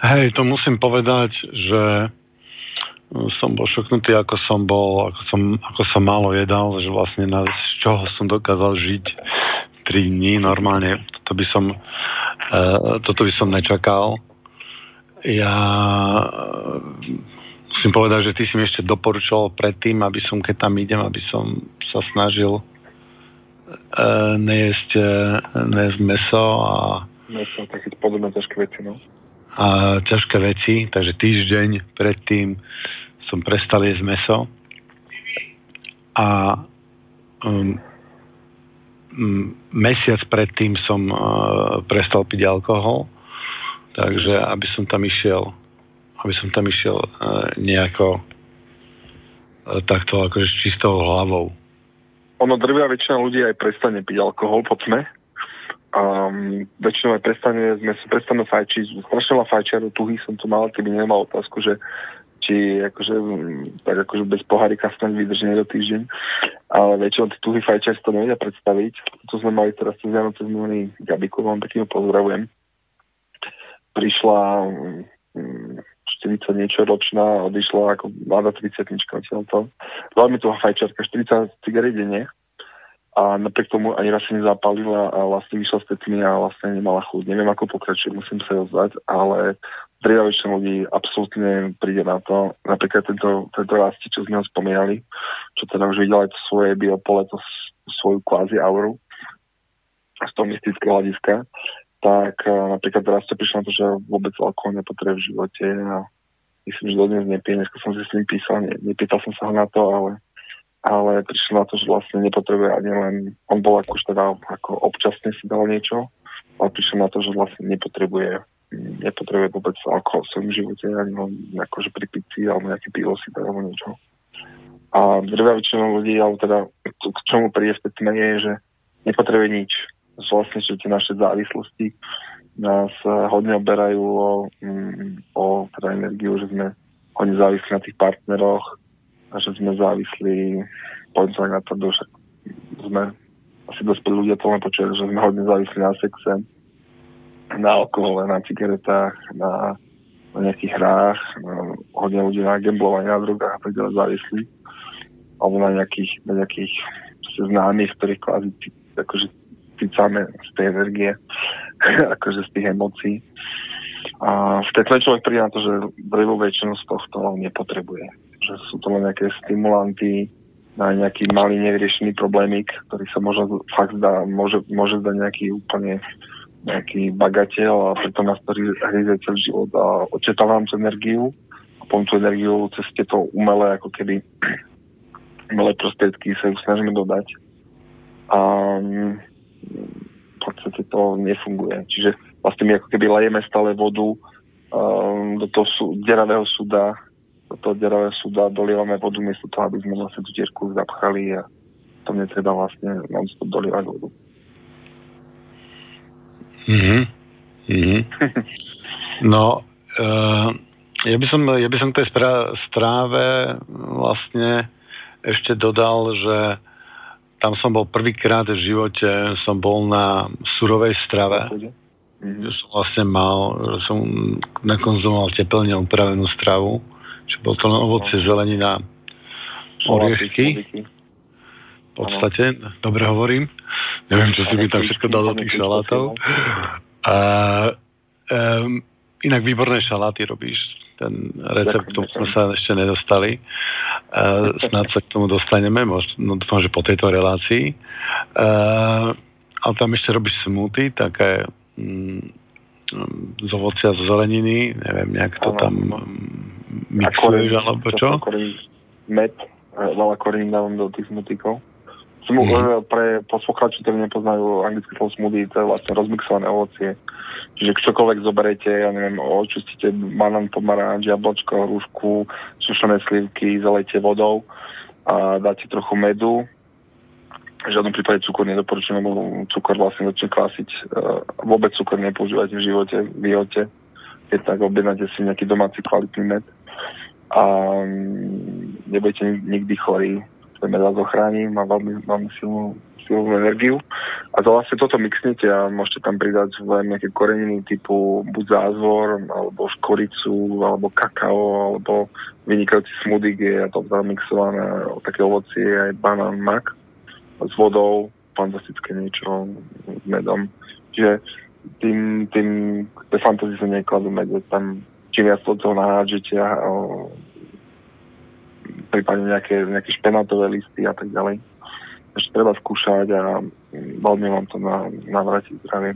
Hej, to musím povedať, že som bol šoknutý, ako som bol, ako som, ako som málo jedal, že vlastne na, z čoho som dokázal žiť 3 dní normálne. Toto by som, uh, toto by som nečakal. Ja musím povedať, že ty si mi ešte doporučoval predtým, aby som, keď tam idem, aby som sa snažil uh, nejesť, uh, nejesť meso a meso, také podobné ťažké veci, no. a ťažké veci, takže týždeň predtým som prestal jesť meso. A um, mesiac predtým som uh, prestal piť alkohol, takže aby som tam išiel aby som tam išiel uh, nejako uh, takto akože s čistou hlavou. Ono drvia väčšina ľudí aj prestane piť alkohol po tme, um, väčšinou aj prestane, sme si prestanú fajčiť, strašne veľa fajčiarov, tuhy som tu mal, keby nemal otázku, že či akože, tak akože bez pohárika snáď vydrží do týždeň, ale väčšinou tí tuhy fajčiari to nevedia predstaviť. To sme mali teraz cez Vianoce sme mali Gabiku, vám pekne pozdravujem. Prišla um, 40 niečo ročná, odišla ako mladá 30 to. Veľmi tu fajčiarka, 40 cigaret denne a napriek tomu ani raz sa nezapálila a vlastne vyšla s tými a vlastne nemala chuť. Neviem, ako pokračuje, musím sa ozvať, ale väčšina ľudí absolútne príde na to. Napríklad tento, tento rasti, čo sme ho spomínali, čo teda už videl aj to svoje biopole, to svoju kvázi auru z toho mystického hľadiska, tak napríklad teraz to prišlo na to, že vôbec alkohol nepotrebuje v živote a myslím, že dodnes nepije. Dneska som si s ním písal, ne, nepýtal som sa ho na to, ale ale prišiel na to, že vlastne nepotrebuje ani len, on bol ako teda ako občasne si dal niečo, ale prišiel na to, že vlastne nepotrebuje nepotrebuje vôbec alkohol v svojom živote, ani len akože pri pici alebo nejaké pivo si dá alebo niečo. A drvia väčšina ľudí, alebo teda k čomu príde v tej je, že nepotrebuje nič. Vlastne, že tie naše závislosti nás hodne oberajú o, mm, o teda energiu, že sme hodne závislí na tých partneroch, a že sme závislí, sa na to, že sme asi dospelí ľudia to len počujú, že sme hodne závislí na sexe, na alkohole, na cigaretách, na, na nejakých hrách, na, hodne ľudí na gamblovaní, na drogách a tak ďalej závislí. Alebo na nejakých, na nejakých známych, ktorých kvázi akože cícame z tej energie, [LAUGHS] akože z tých emócií. A v človek príde na to, že drevú väčšinu z tohto nepotrebuje. Že sú to len nejaké stimulanty na nejaký malý nevyriešený problémik, ktorý sa možno fakt zdá, môže, môže zdať nejaký úplne nejaký bagateľ a preto nás to hryze celý život a očetávam tú energiu. A potom tú energiu cez tieto umelé ako keby [CLEARS THROAT] umelé prostriedky sa ju snažíme dodať. A mm, v podstate to nefunguje. Čiže vlastne my ako keby lejeme stále vodu um, do toho sú, deravého súda do toho deravého súda dolievame vodu miesto toho, aby sme vlastne tú dierku zapchali a tam netreba vlastne non-stop dolievať vodu. Mm-hmm. Mm-hmm. [LAUGHS] no, uh, ja, by som, ja by som k tej stráve vlastne ešte dodal, že tam som bol prvýkrát v živote, som bol na surovej strave. Mm-hmm. Som vlastne mal, som nakonzumoval teplne upravenú stravu či bol to len ovoce, zelenina, oriešky. V podstate, dobre hovorím. Neviem, čo si by tam všetko dal do tých šalátov. A, um, inak výborné šaláty robíš. Ten recept, k tomu sme sa ešte nedostali. Uh, snad sa k tomu dostaneme, možno no, dúfam, že po tejto relácii. Uh, ale tam ešte robíš smoothie, také mm, z ovocia, z zeleniny, neviem, nejak to tam mixuješ, alebo čo? Med, veľa korenín dávam do tých smutíkov. Smu, mm. Pre poslucháčov, ktorí nepoznajú anglické slovo smoothie, to je vlastne rozmixované ovocie. Čiže čokoľvek zoberete, ja neviem, očistíte banán, pomaranč, jablčko, hrušku, sušené slivky, zalejte vodou a dáte trochu medu. V žiadnom prípade cukor nedoporučujem, lebo cukor vlastne začne klasiť. Uh, vôbec cukor nepoužívajte v živote, vyhoďte. Keď tak objednáte si nejaký domáci kvalitný med a um, nebudete nikdy chorí ten med vás ochráni, má veľmi, veľmi silnú, silnú energiu. A to vlastne toto mixnete a môžete tam pridať nejaké koreniny typu buď zázvor, alebo škoricu, alebo kakao, alebo vynikajúci smoothie, je to zamixované také ovocie, aj banán, mak s vodou, fantastické niečo s medom. Čiže tým, tým tej fantázii sa nekladú medve, tam čím viac toho nahádžete a prípadne nejaké, nejaké špenátové listy a tak ďalej. Ešte treba skúšať a veľmi vám to na, navráti zdravie.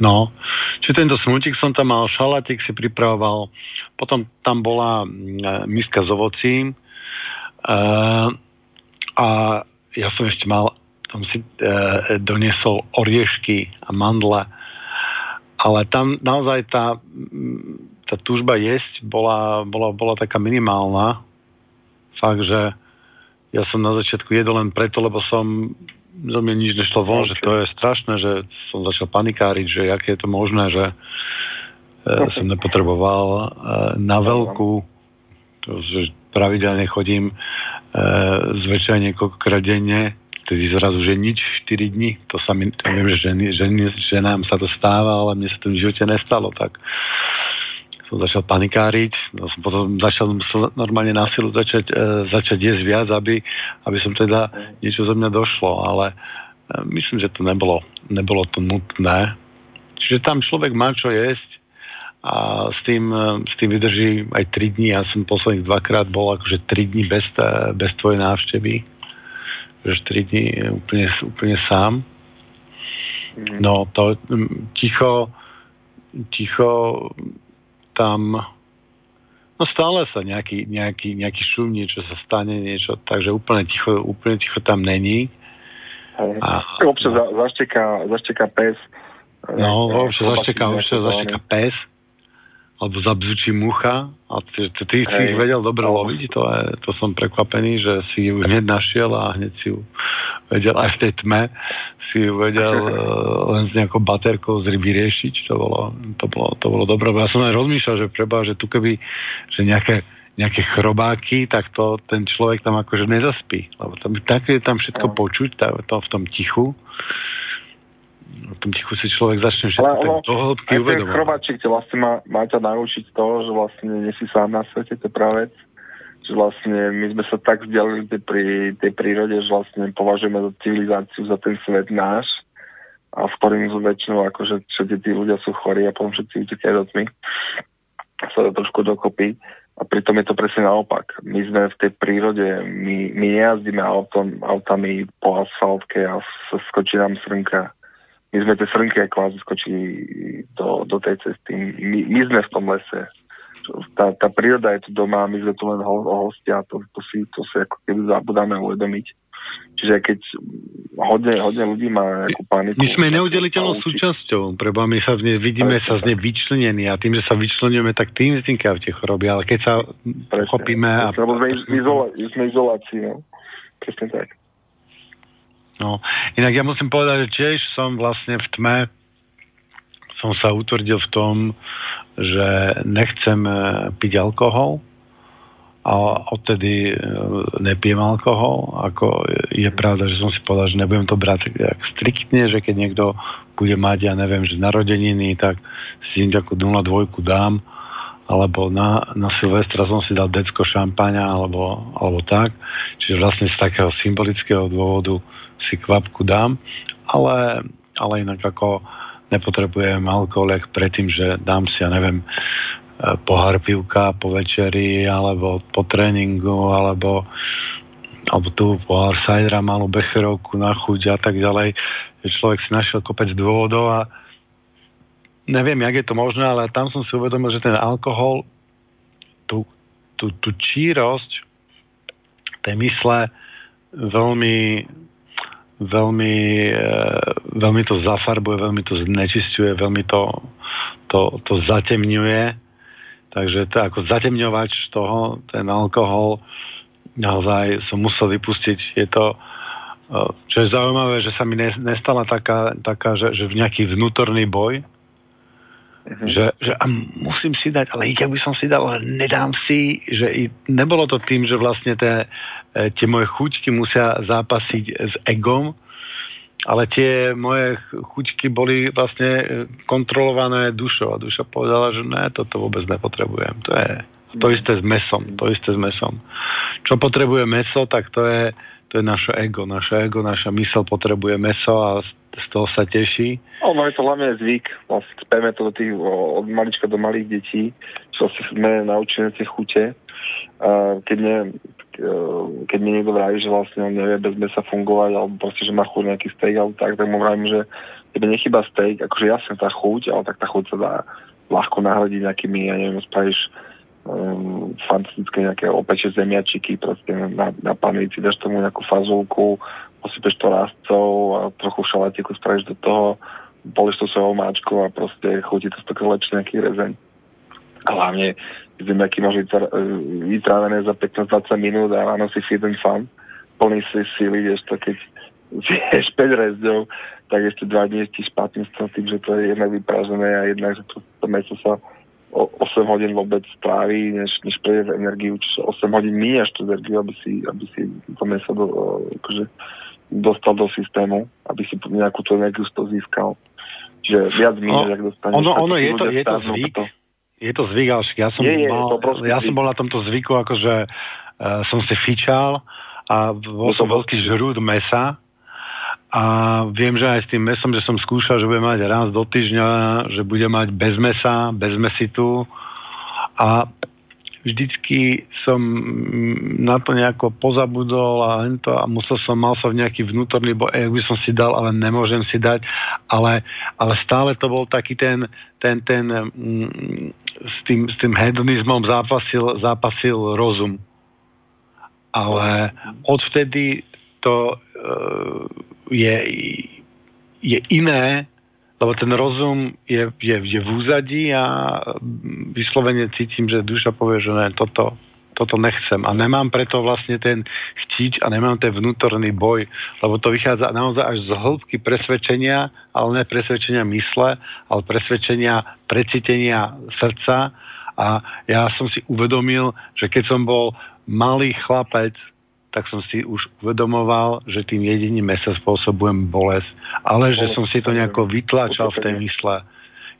No, čiže tento smutik som tam mal, šalatik si pripravoval, potom tam bola mm, miska s ovocím uh, a ja som ešte mal, tam si uh, doniesol oriešky a mandle, ale tam naozaj tá tá túžba jesť bola, bola, bola taká minimálna. Fakt, že ja som na začiatku jedol len preto, lebo som zo mňa nič nešlo von, že to je strašné, že som začal panikáriť, že aké je to možné, že e, som nepotreboval e, na veľkú, to, že pravidelne chodím e, zväčšia niekoľkokrát denne, tedy zrazu, že nič 4 dní, to sa mi, to viem, že ženy, ženy, ženám sa to stáva, ale mne sa to v živote nestalo, tak som začal panikáriť, no som potom začal normálne na silu začať, e, začať jesť viac, aby, aby som teda niečo zo mňa došlo, ale e, myslím, že to nebolo, nebolo to nutné. Čiže tam človek má čo jesť a s tým, e, s tým vydrží aj 3 dní. Ja som posledných dvakrát bol akože 3 dní bez, e, bez tvojej návštevy. Že 3 dní úplne, úplne sám. Mhm. No to ticho, ticho tam no stále sa nejaký, nejaký, nejaký šum, niečo sa stane, niečo, takže úplne ticho, úplne ticho tam není. A, občas no, zašteká, zašteká pes. No, občas zašteká, občas zašteká pes alebo zabzučí mucha a ty, ty, ty si ich vedel dobre no. loviť, to, je, to som prekvapený, že si ju hneď našiel a hneď si ju vedel aj v tej tme si ju vedel uh, [LAUGHS] len s nejakou baterkou z ryby riešiť, to bolo, to bolo, to bolo dobré. Ja som aj rozmýšľal, že preba, že tu keby, že nejaké, nejaké chrobáky, tak to ten človek tam akože nezaspí. Lebo tam, tak je tam všetko no. počuť, tá, to v tom tichu v tom tichu si človek začne všetko ono, do hĺbky uvedomovať. Ten chrobáčik vlastne má, má ťa naučiť toho, že vlastne nie si sám na svete, to je práve. Že vlastne my sme sa tak vzdialili pri tej prírode, že vlastne považujeme za civilizáciu, za ten svet náš a v ktorým sú väčšinou akože všetci tí ľudia sú chorí a potom všetci utekajú do tmy sa to trošku dokopy. A pritom je to presne naopak. My sme v tej prírode, my, my nejazdíme autom, autami po asfaltke a skočí nám srnka my sme tie srnky kvázi skočili do, do tej cesty. My, my sme v tom lese. Tá, tá príroda je tu doma, my sme tu len ho, hostia, to, to, si, to si ako keby zabudáme uvedomiť. Čiže keď hodne, hodne ľudí má nejakú paniku... My sme neudeliteľnou súčasťou, preba my sa ne, vidíme sa z nej vyčlenení a tým, že sa vyčlenujeme, tak tým vznikajú tie choroby, ale keď sa pochopíme... A... Lebo sme, izola, sme izolácii, no. Presne tak. No, inak ja musím povedať, že tiež som vlastne v tme som sa utvrdil v tom, že nechcem e, piť alkohol a odtedy e, nepijem alkohol. Ako je pravda, že som si povedal, že nebudem to brať tak striktne, že keď niekto bude mať, ja neviem, že narodeniny, tak si takú 0,2 dám alebo na, na Silvestra som si dal decko šampáňa alebo, alebo tak. Čiže vlastne z takého symbolického dôvodu si kvapku dám, ale, ale inak ako nepotrebujem alkohol predtým, že dám si, ja neviem, e, pohár pivka po večeri, alebo po tréningu, alebo, alebo tu pohár sajdra, malú becherovku na chuť a tak ďalej. Človek si našiel kopec dôvodov a neviem, jak je to možné, ale tam som si uvedomil, že ten alkohol tú, tú, tú čírosť tej mysle veľmi veľmi, e, veľmi to zafarbuje, veľmi to znečistuje, veľmi to, to, to zatemňuje. Takže to ako zatemňovač toho, ten alkohol, naozaj som musel vypustiť. Je to, e, čo je zaujímavé, že sa mi nestala taká, taká že, že v nejaký vnútorný boj, Uh-huh. Že, že a musím si dať, ale ja by som si dal, ale nedám si, že i, nebolo to tým, že vlastne tie, tie moje chuťky musia zápasiť s egom, ale tie moje chuťky boli vlastne e, kontrolované dušou a duša povedala, že ne, toto vôbec nepotrebujem. To je to isté s mesom, to isté s mesom. Čo potrebuje meso, tak to je, to je naše ego. Naše ego, naša mysel potrebuje meso a z toho sa teší. Ono je to hlavne zvyk. Vlastne to do tých, od malička do malých detí, čo si sme naučení tie chute. Keď, mne, keď mi niekto vraví, že vlastne on nevie bez mesa fungovať, alebo proste, že má chuť nejaký steak, alebo tak, tak mu vravím, že tebe nechyba steak, akože jasne tá chuť, ale tak tá chuť sa dá ľahko nahradiť nejakými, ja neviem, spravíš um, fantastické nejaké opeče zemiačiky, proste na, na panici dáš tomu nejakú fazulku, posypeš to rastcov a trochu šalatiku spravíš do toho, poliš to svojou máčkou a proste chutí to stokrát lepšie nejaký rezeň. A hlavne zemiaky máš vytrávené za 15-20 minút a ráno si jeden fan, plný si síly, vieš to, keď [LAUGHS] zješ 5 rezdov, tak ešte dva dní ti špatný s tým, že to je jednak vypražené a jednak, že to, to meso sa 8 hodín vôbec stráví, než, než prejde energiu, čiže 8 hodín míňaš tú energiu, aby si, aby si to meso do, akože, dostal do systému, aby si nejakú tú energiu z toho získal. Čiže viac míňaš, no, ak dostaneš. Ono, ono je, to, je to zvyk, to. Je to zvyk, ale ja som, je, je, mal, ja zvyk. som bol na tomto zvyku, akože uh, som si fičal a bol som veľký žrút mesa, a viem, že aj s tým mesom, že som skúšal, že budem mať raz do týždňa, že budem mať bez mesa, bez mesitu a vždycky som na to nejako pozabudol a, to, a musel som, mal som nejaký vnútorný boj, jak by som si dal, ale nemôžem si dať, ale, ale stále to bol taký ten, ten, ten mm, s, tým, s tým hedonizmom zápasil, zápasil rozum. Ale odvtedy to uh, je, je iné, lebo ten rozum je, je, je v úzadí a vyslovene cítim, že duša povie, že ne, toto, toto nechcem. A nemám preto vlastne ten chtič a nemám ten vnútorný boj, lebo to vychádza naozaj až z hĺbky presvedčenia, ale ne presvedčenia mysle, ale presvedčenia precítenia srdca. A ja som si uvedomil, že keď som bol malý chlapec, tak som si už uvedomoval, že tým jediným mesa spôsobujem bolesť, ale že som si to nejako vytláčal v tej mysle.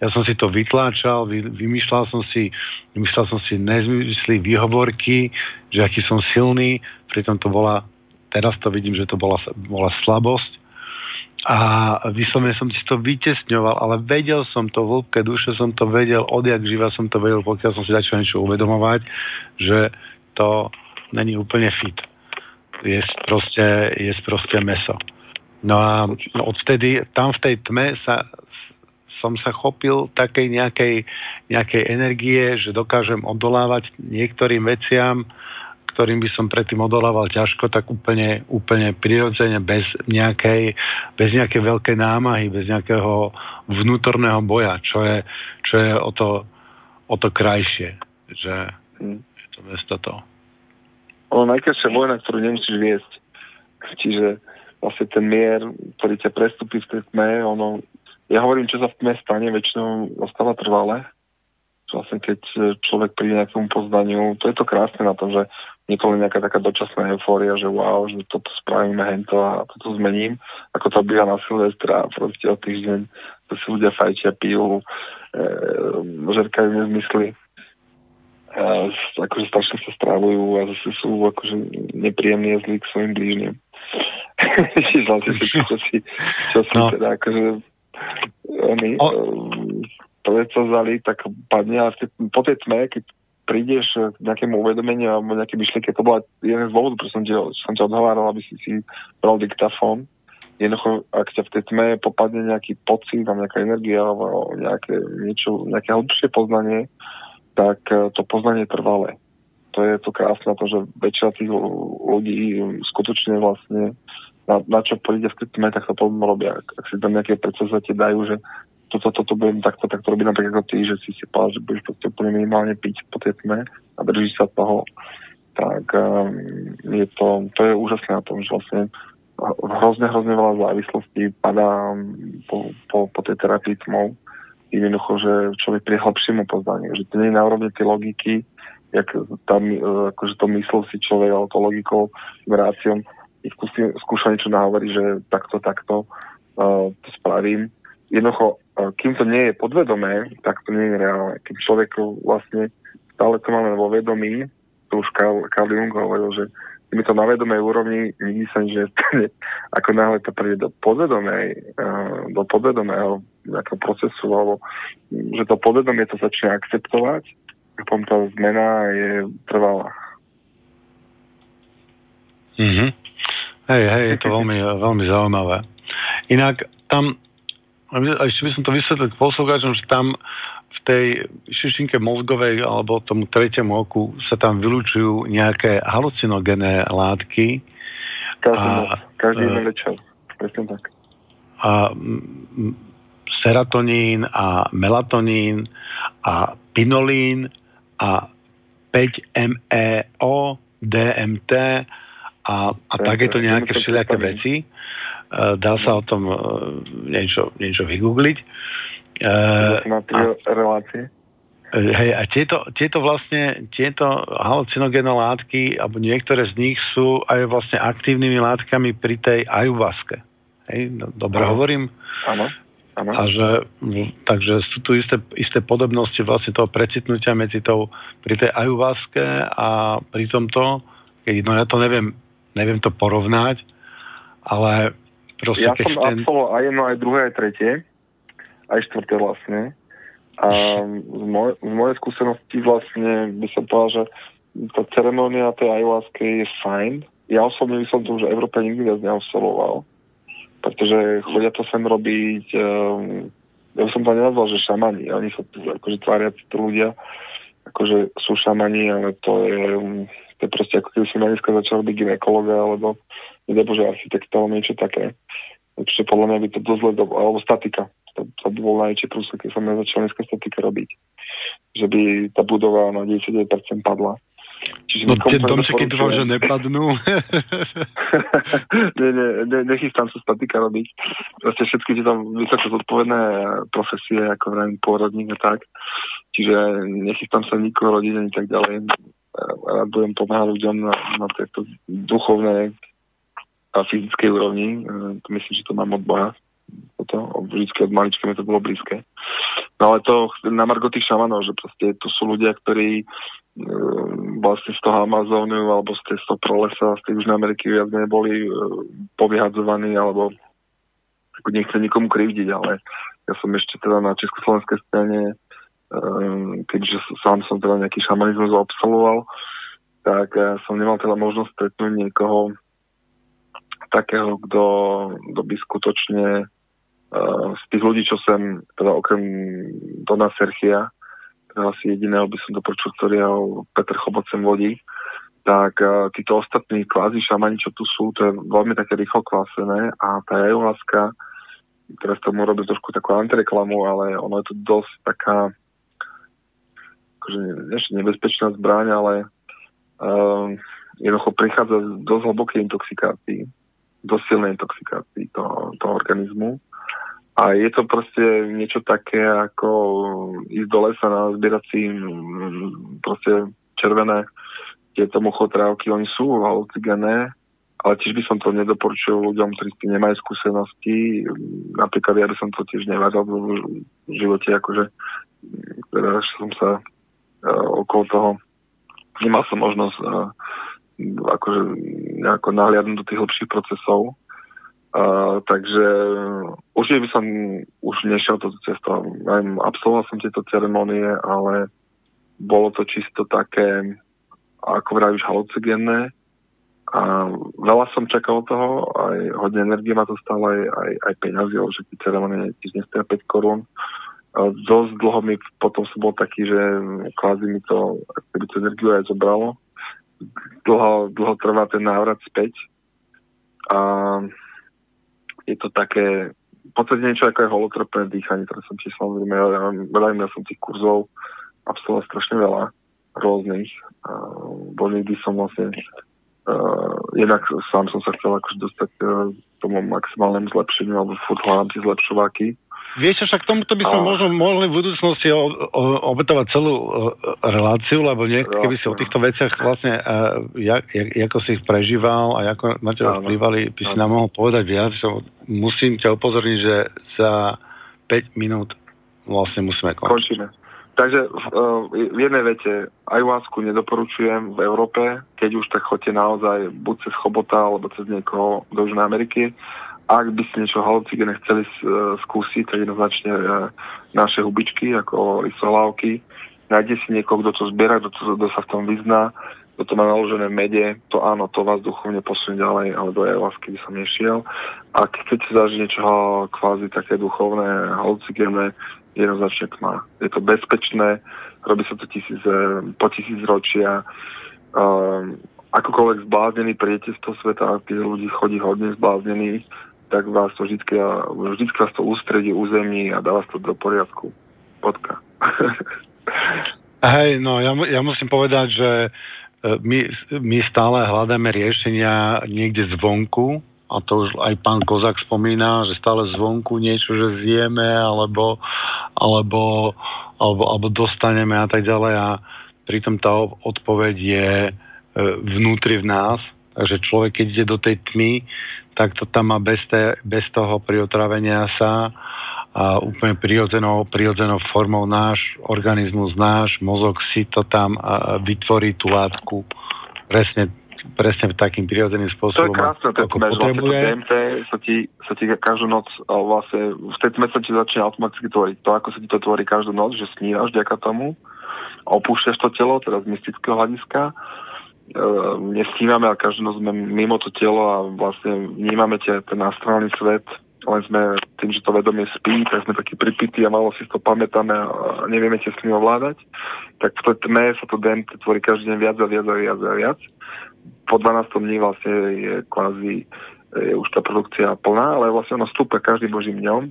Ja som si to vytláčal, vy, vymýšľal som si, vymýšľal som si nezmyslí výhovorky, že aký som silný, pritom to bola, teraz to vidím, že to bola, bola slabosť. A vyslovene som si to vytesňoval, ale vedel som to, v hĺbke duše som to vedel, odjak živa som to vedel, pokiaľ som si začal niečo uvedomovať, že to není úplne fit jesť proste, jesť proste meso. No a no odvtedy tam v tej tme sa, som sa chopil takej nejakej, nejakej energie, že dokážem odolávať niektorým veciam, ktorým by som predtým odolával ťažko, tak úplne, úplne prirodzene, bez nejakej, bez nejakej veľkej námahy, bez nejakého vnútorného boja, čo je, čo je o, to, o to krajšie, že hm. je to bez toto ono najkrajšia vojna, ktorú nemusíš viesť. Čiže vlastne ten mier, ktorý ťa prestupí v tej tme, ono, ja hovorím, čo sa v tme stane, väčšinou ostáva trvalé. Vlastne keď človek príde nejakému poznaniu, to je to krásne na tom, že nie to len nejaká taká dočasná eufória, že wow, že toto spravíme hento a toto zmením, ako to býva na Silvestra a proste o týždeň to si ľudia fajčia, pijú, e, žerkajú nezmysly a akože strašne sa strávujú a zase sú akože nepríjemní a zlí k svojim blížnym. [LAUGHS] Čiže vlastne si, čo si, čo si no. teda akože oni o... predsazali, tak padne a po tej tme, keď prídeš k nejakému uvedomeniu alebo nejaké myšlienky, to bola jeden z dôvodov, prečo som, som ťa odhováral, aby si si bral diktafón. Jednoducho, ak ťa v tej tme popadne nejaký pocit, tam nejaká energia alebo nejaké, niečo, nejaké hlbšie poznanie, tak e, to poznanie trvalé. to je to krásne, to, že väčšina tých ľudí skutočne vlastne na, na čo príde v tme, tak to potom robia. Ak, ak si tam nejaké predsazate dajú, že toto, toto budem takto, takto robiť napríklad ako ty, že si si povedal, že budeš proste úplne minimálne piť po tej tme a držíš sa toho, tak um, je to, to je úžasné na tom, že vlastne hrozne, hrozne veľa závislostí padá po, po, po tej terapii tmou. Jednoducho, že človek pri hlbšiemu poznaniu, že to nie je na úrovni tej logiky, jak tam, e, akože to myslel si človek, ale to logikou, ráciom, skúsi, skúša niečo nahovoriť, že takto, takto uh, to spravím. Jednoducho, uh, kým to nie je podvedomé, tak to nie je reálne. Keď človek vlastne stále to máme vo vedomí, to už Karl, Karl Jung hovoril, že je to na vedomej úrovni, sa že ako náhle to príde do podvedomej, uh, do podvedomého nejakého procesu, alebo že to podvedomie to začne akceptovať, a potom tá zmena je trvalá. Mm-hmm. Hej, hej, je to veľmi, veľmi zaujímavé. Inak tam, ešte by som to vysvetlil poslucháčom, že tam v tej šišinke mozgovej alebo tomu tretiemu oku sa tam vylúčujú nejaké halucinogénne látky. Každý, a, každý uh, večer. Presne tak. A m, serotonín a melatonín a pinolín a 5-MeO, DMT a, a takéto nejaké všelijaké veci. E, dá sa o tom e, niečo, niečo vygoogliť. Na tri relácie. Hej, a tieto, tieto vlastne, tieto halucinogénne látky, alebo niektoré z nich sú aj vlastne aktívnymi látkami pri tej ajuvaske. Hej, no, dobre ano. hovorím? Áno. A že, takže sú tu isté, isté podobnosti vlastne toho precitnutia medzi tou, pri tej ajuvaske a pri tomto, keď, no ja to neviem, neviem to porovnať, ale proste... Ja som ten... absolvoval aj jedno, aj druhé, aj tretie aj štvrté vlastne. A z, moj, z mojej skúsenosti vlastne by som povedal, že tá ceremonia tej ayahuasky je fajn. Ja osobne by som to už v Európe nikdy viac neabsolvoval, pretože chodia to sem robiť, um, ja by som to nenazval, že šamani, oni sa tu akože tvária tí ľudia, akože sú šamani, ale to je, to je proste ako keby si ma dneska začal robiť ginekologa, alebo nedebože architekta, alebo niečo také. Takže podľa mňa by to dosť ledo, alebo statika. To, to by bol najväčší prúsek, keď som začal dneska statika robiť. Že by tá budova na 99% padla. Čiže no tie domčeky dúfam, že nepadnú. [LAUGHS] nie, nie, ne, nechystám sa statika robiť. Proste všetky tieto vysoko zodpovedné profesie, ako vrajím pôrodník a tak. Čiže nechystám sa nikoho rodiť ani tak ďalej. Rád budem pomáhať ľuďom na, na tejto duchovnej a fyzickej úrovni. Myslím, že to mám od Boha toto, vždycky od malička mi to bolo blízke. No ale to na margo tých šamanov, že proste to sú ľudia, ktorí e, vlastne z toho Amazónu alebo z, toho prolesa, z tej Južnej Ameriky viac neboli e, povyhadzovaní alebo ako nechce nikomu krivdiť, ale ja som ešte teda na československej scéne e, keďže sám som teda nejaký šamanizmus absolvoval, tak e, som nemal teda možnosť stretnúť niekoho takého, kto, kto by skutočne z tých ľudí, čo sem, teda okrem Dona Serchia, teda asi jediného by som dopočul, ktorý ho Petr Chobot sem vodí, tak uh, títo ostatní kvázi šamani, čo tu sú, to je veľmi také rýchlo kvásené a tá ayahuasca, teraz tomu robím trošku takú antireklamu, ale ono je to dosť taká akože nebezpečná zbraň, ale uh, jednoducho prichádza dosť hlbokej intoxikácii, dosť silnej intoxikácii toho, toho organizmu a je to proste niečo také, ako ísť do lesa na zbierací proste červené tieto muchotrávky, oni sú halucigené, ale tiež by som to nedoporučil ľuďom, ktorí s tým nemajú skúsenosti. Napríklad ja by som to tiež nevádal v živote, akože teda som sa uh, okolo toho nemal som možnosť uh, akože nejako nahliadnúť do tých hlbších procesov Takže určite by som už nešiel toto cestou. Absolvoval som tieto ceremonie, ale bolo to čisto také, ako vravíš, halucigénne. A veľa som čakal toho, aj hodne energie ma to stalo, aj, aj, aj peňazí, že tie ceremonie tiež nestoja 5 korún. dosť dlho mi potom som bol taký, že kvázi mi to, keby to energiu aj zobralo. Dlho, dlho trvá ten návrat späť. A je to také, v podstate niečo ako je holotropné dýchanie, ktoré som tiež samozrejme, ja, veľa ja som tých kurzov absolvoval strašne veľa rôznych. Uh, bo nikdy som vlastne uh, jednak sám som sa chcel akože dostať uh, tomu maximálnemu zlepšeniu alebo furt hľadám tie zlepšováky Vieš, však tomuto by sme možno mohli v budúcnosti o, o, obetovať celú o, reláciu, lebo niek- keby si o týchto veciach vlastne, uh, jak, jak, ako si ich prežíval a ako na teba vplyvali, by si nám mohol povedať viac. So, musím ťa upozorniť, že za 5 minút vlastne musíme končiť. Končíme. Takže uh, v jednej vete ayahuasku nedoporučujem v Európe, keď už tak chodte naozaj buď cez Chobota alebo cez niekoho do Južnej Ameriky ak by ste niečo halucigene chceli e, skúsiť, tak jednoznačne e, naše hubičky, ako lisohlávky. Nájde si niekoho, kto to zbiera, kto, to, kto sa v tom vyzná, kto to má naložené mede, to áno, to vás duchovne posunie ďalej, ale do lásky by som nešiel. Ak chcete zažiť niečo kvázi také duchovné, halucigénne, jednoznačne tma. Je to bezpečné, robí sa to tisíc, e, po tisíc ročia. Um, akokoľvek zbláznený príjete z toho sveta, tých ľudí chodí hodne zbláznených, tak vás to vždy, vždy vás to ústredí, území a dá vás to do poriadku. Podka. [LAUGHS] Hej, no ja, ja musím povedať, že e, my, my stále hľadáme riešenia niekde zvonku, a to už aj pán Kozak spomína, že stále zvonku niečo, že zjeme, alebo, alebo, alebo, alebo dostaneme a tak ďalej a pritom tá odpoveď je e, vnútri v nás, takže človek, keď ide do tej tmy, tak to tam má bez, te, bez toho priotravenia sa a úplne prirodzenou, prirodzenou formou náš organizmus, náš mozog si to tam a, vytvorí tú látku presne presne takým prirodzeným spôsobom. To je krásne, to ako máš vlastne to DMT sa ti, sa ti každú noc vlastne v tej tme sa ti začína automaticky tvoriť. To, ako sa ti to tvorí každú noc, že snívaš vďaka tomu, opúšťaš to telo, teda z mystického hľadiska Ehm, nesnívame, ale každú noc sme mimo to telo a vlastne vnímame tie, ten astrálny svet, len sme tým, že to vedomie spí, tak sme takí pripití a malo si to pamätáme a nevieme tie s ním ovládať. Tak v tej tme sa to DMT tvorí každý deň viac a viac a viac a viac. Po 12 dní vlastne je kvázi je už tá produkcia plná, ale vlastne ono stúpa každým božím dňom.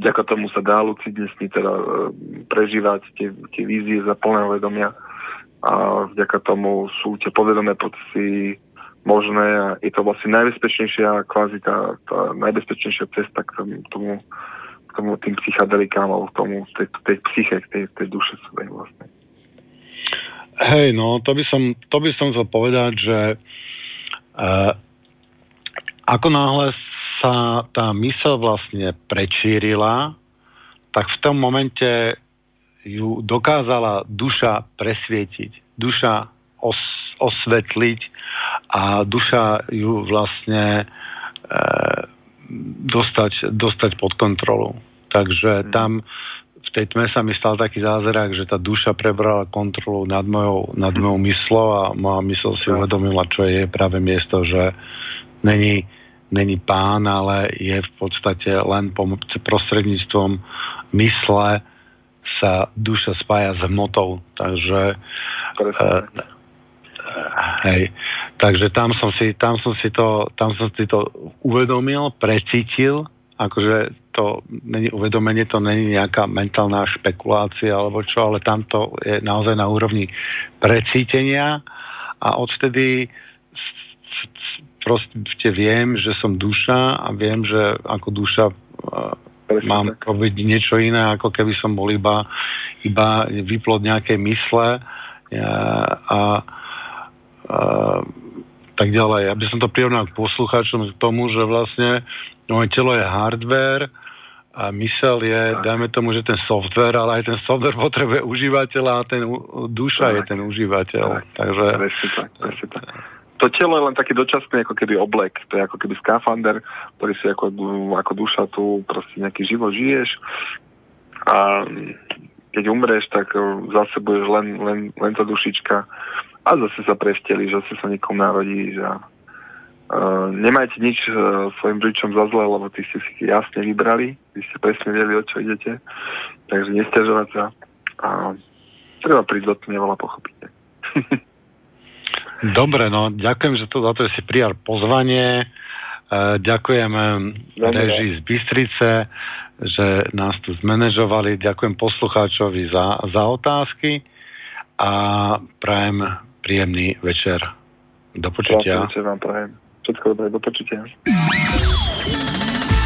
Vďaka tomu sa dá lucidne sní teda ehm, prežívať tie, tie vízie za plného vedomia a vďaka tomu sú tie povedomé procesy možné a je to vlastne najbezpečnejšia, kvázi tá, tá najbezpečnejšia cesta k tomu, k tomu tým psychadelikám alebo k tomu, tej, tej psyche, tej, tej duše svojej vlastne. Hej, no, to by som, to by som chcel povedať, že uh, ako náhle sa tá mysel vlastne prečírila, tak v tom momente ju dokázala duša presvietiť, duša os, osvetliť a duša ju vlastne e, dostať, dostať pod kontrolu. Takže mhm. tam v tej tme sa mi stal taký zázrak, že tá duša prebrala kontrolu nad mojou, nad mojou myslou a moja mysl si uvedomila, čo je práve miesto, že není, není pán, ale je v podstate len prostredníctvom mysle sa duša spája s hmotou, takže uh, hej, takže tam som si, tam som si to, tam som si to uvedomil, precítil, akože to není uvedomenie, to není nejaká mentálna špekulácia alebo čo, ale tam to je naozaj na úrovni precítenia. A odtedy proste viem, že som duša a viem, že ako duša Presne mám tak. robiť niečo iné, ako keby som bol iba, iba vyplod nejakej mysle a, a, a tak ďalej. Aby som to prirovnal k poslucháčom k tomu, že vlastne moje telo je hardware a mysel je, tak. dajme tomu, že ten software, ale aj ten software [LAUGHS] potrebuje užívateľa a ten duša tak. je ten užívateľ. Tak. Takže... Presne tak, presne tak to telo je len taký dočasný ako keby oblek, to je ako keby skafander, ktorý si ako, ako duša tu proste nejaký život žiješ a keď umreš, tak e, zase budeš len, len, len tá dušička a zase sa prevtelíš, zase sa niekomu narodíš a Uh, nemajte nič uh, svojim rodičom za zle, lebo ty ste si jasne vybrali, vy ste presne vedeli, o čo idete, takže nestiažovať sa a treba prísť do veľa pochopíte. [LAUGHS] Dobre, no ďakujem že to, za to, že si prijal pozvanie. Uh, ďakujem režii z Bystrice, že nás tu zmanéžovali. Ďakujem poslucháčovi za, za otázky a prajem príjemný večer. Do počutia. vám prajem. Všetko dobré, do počutia.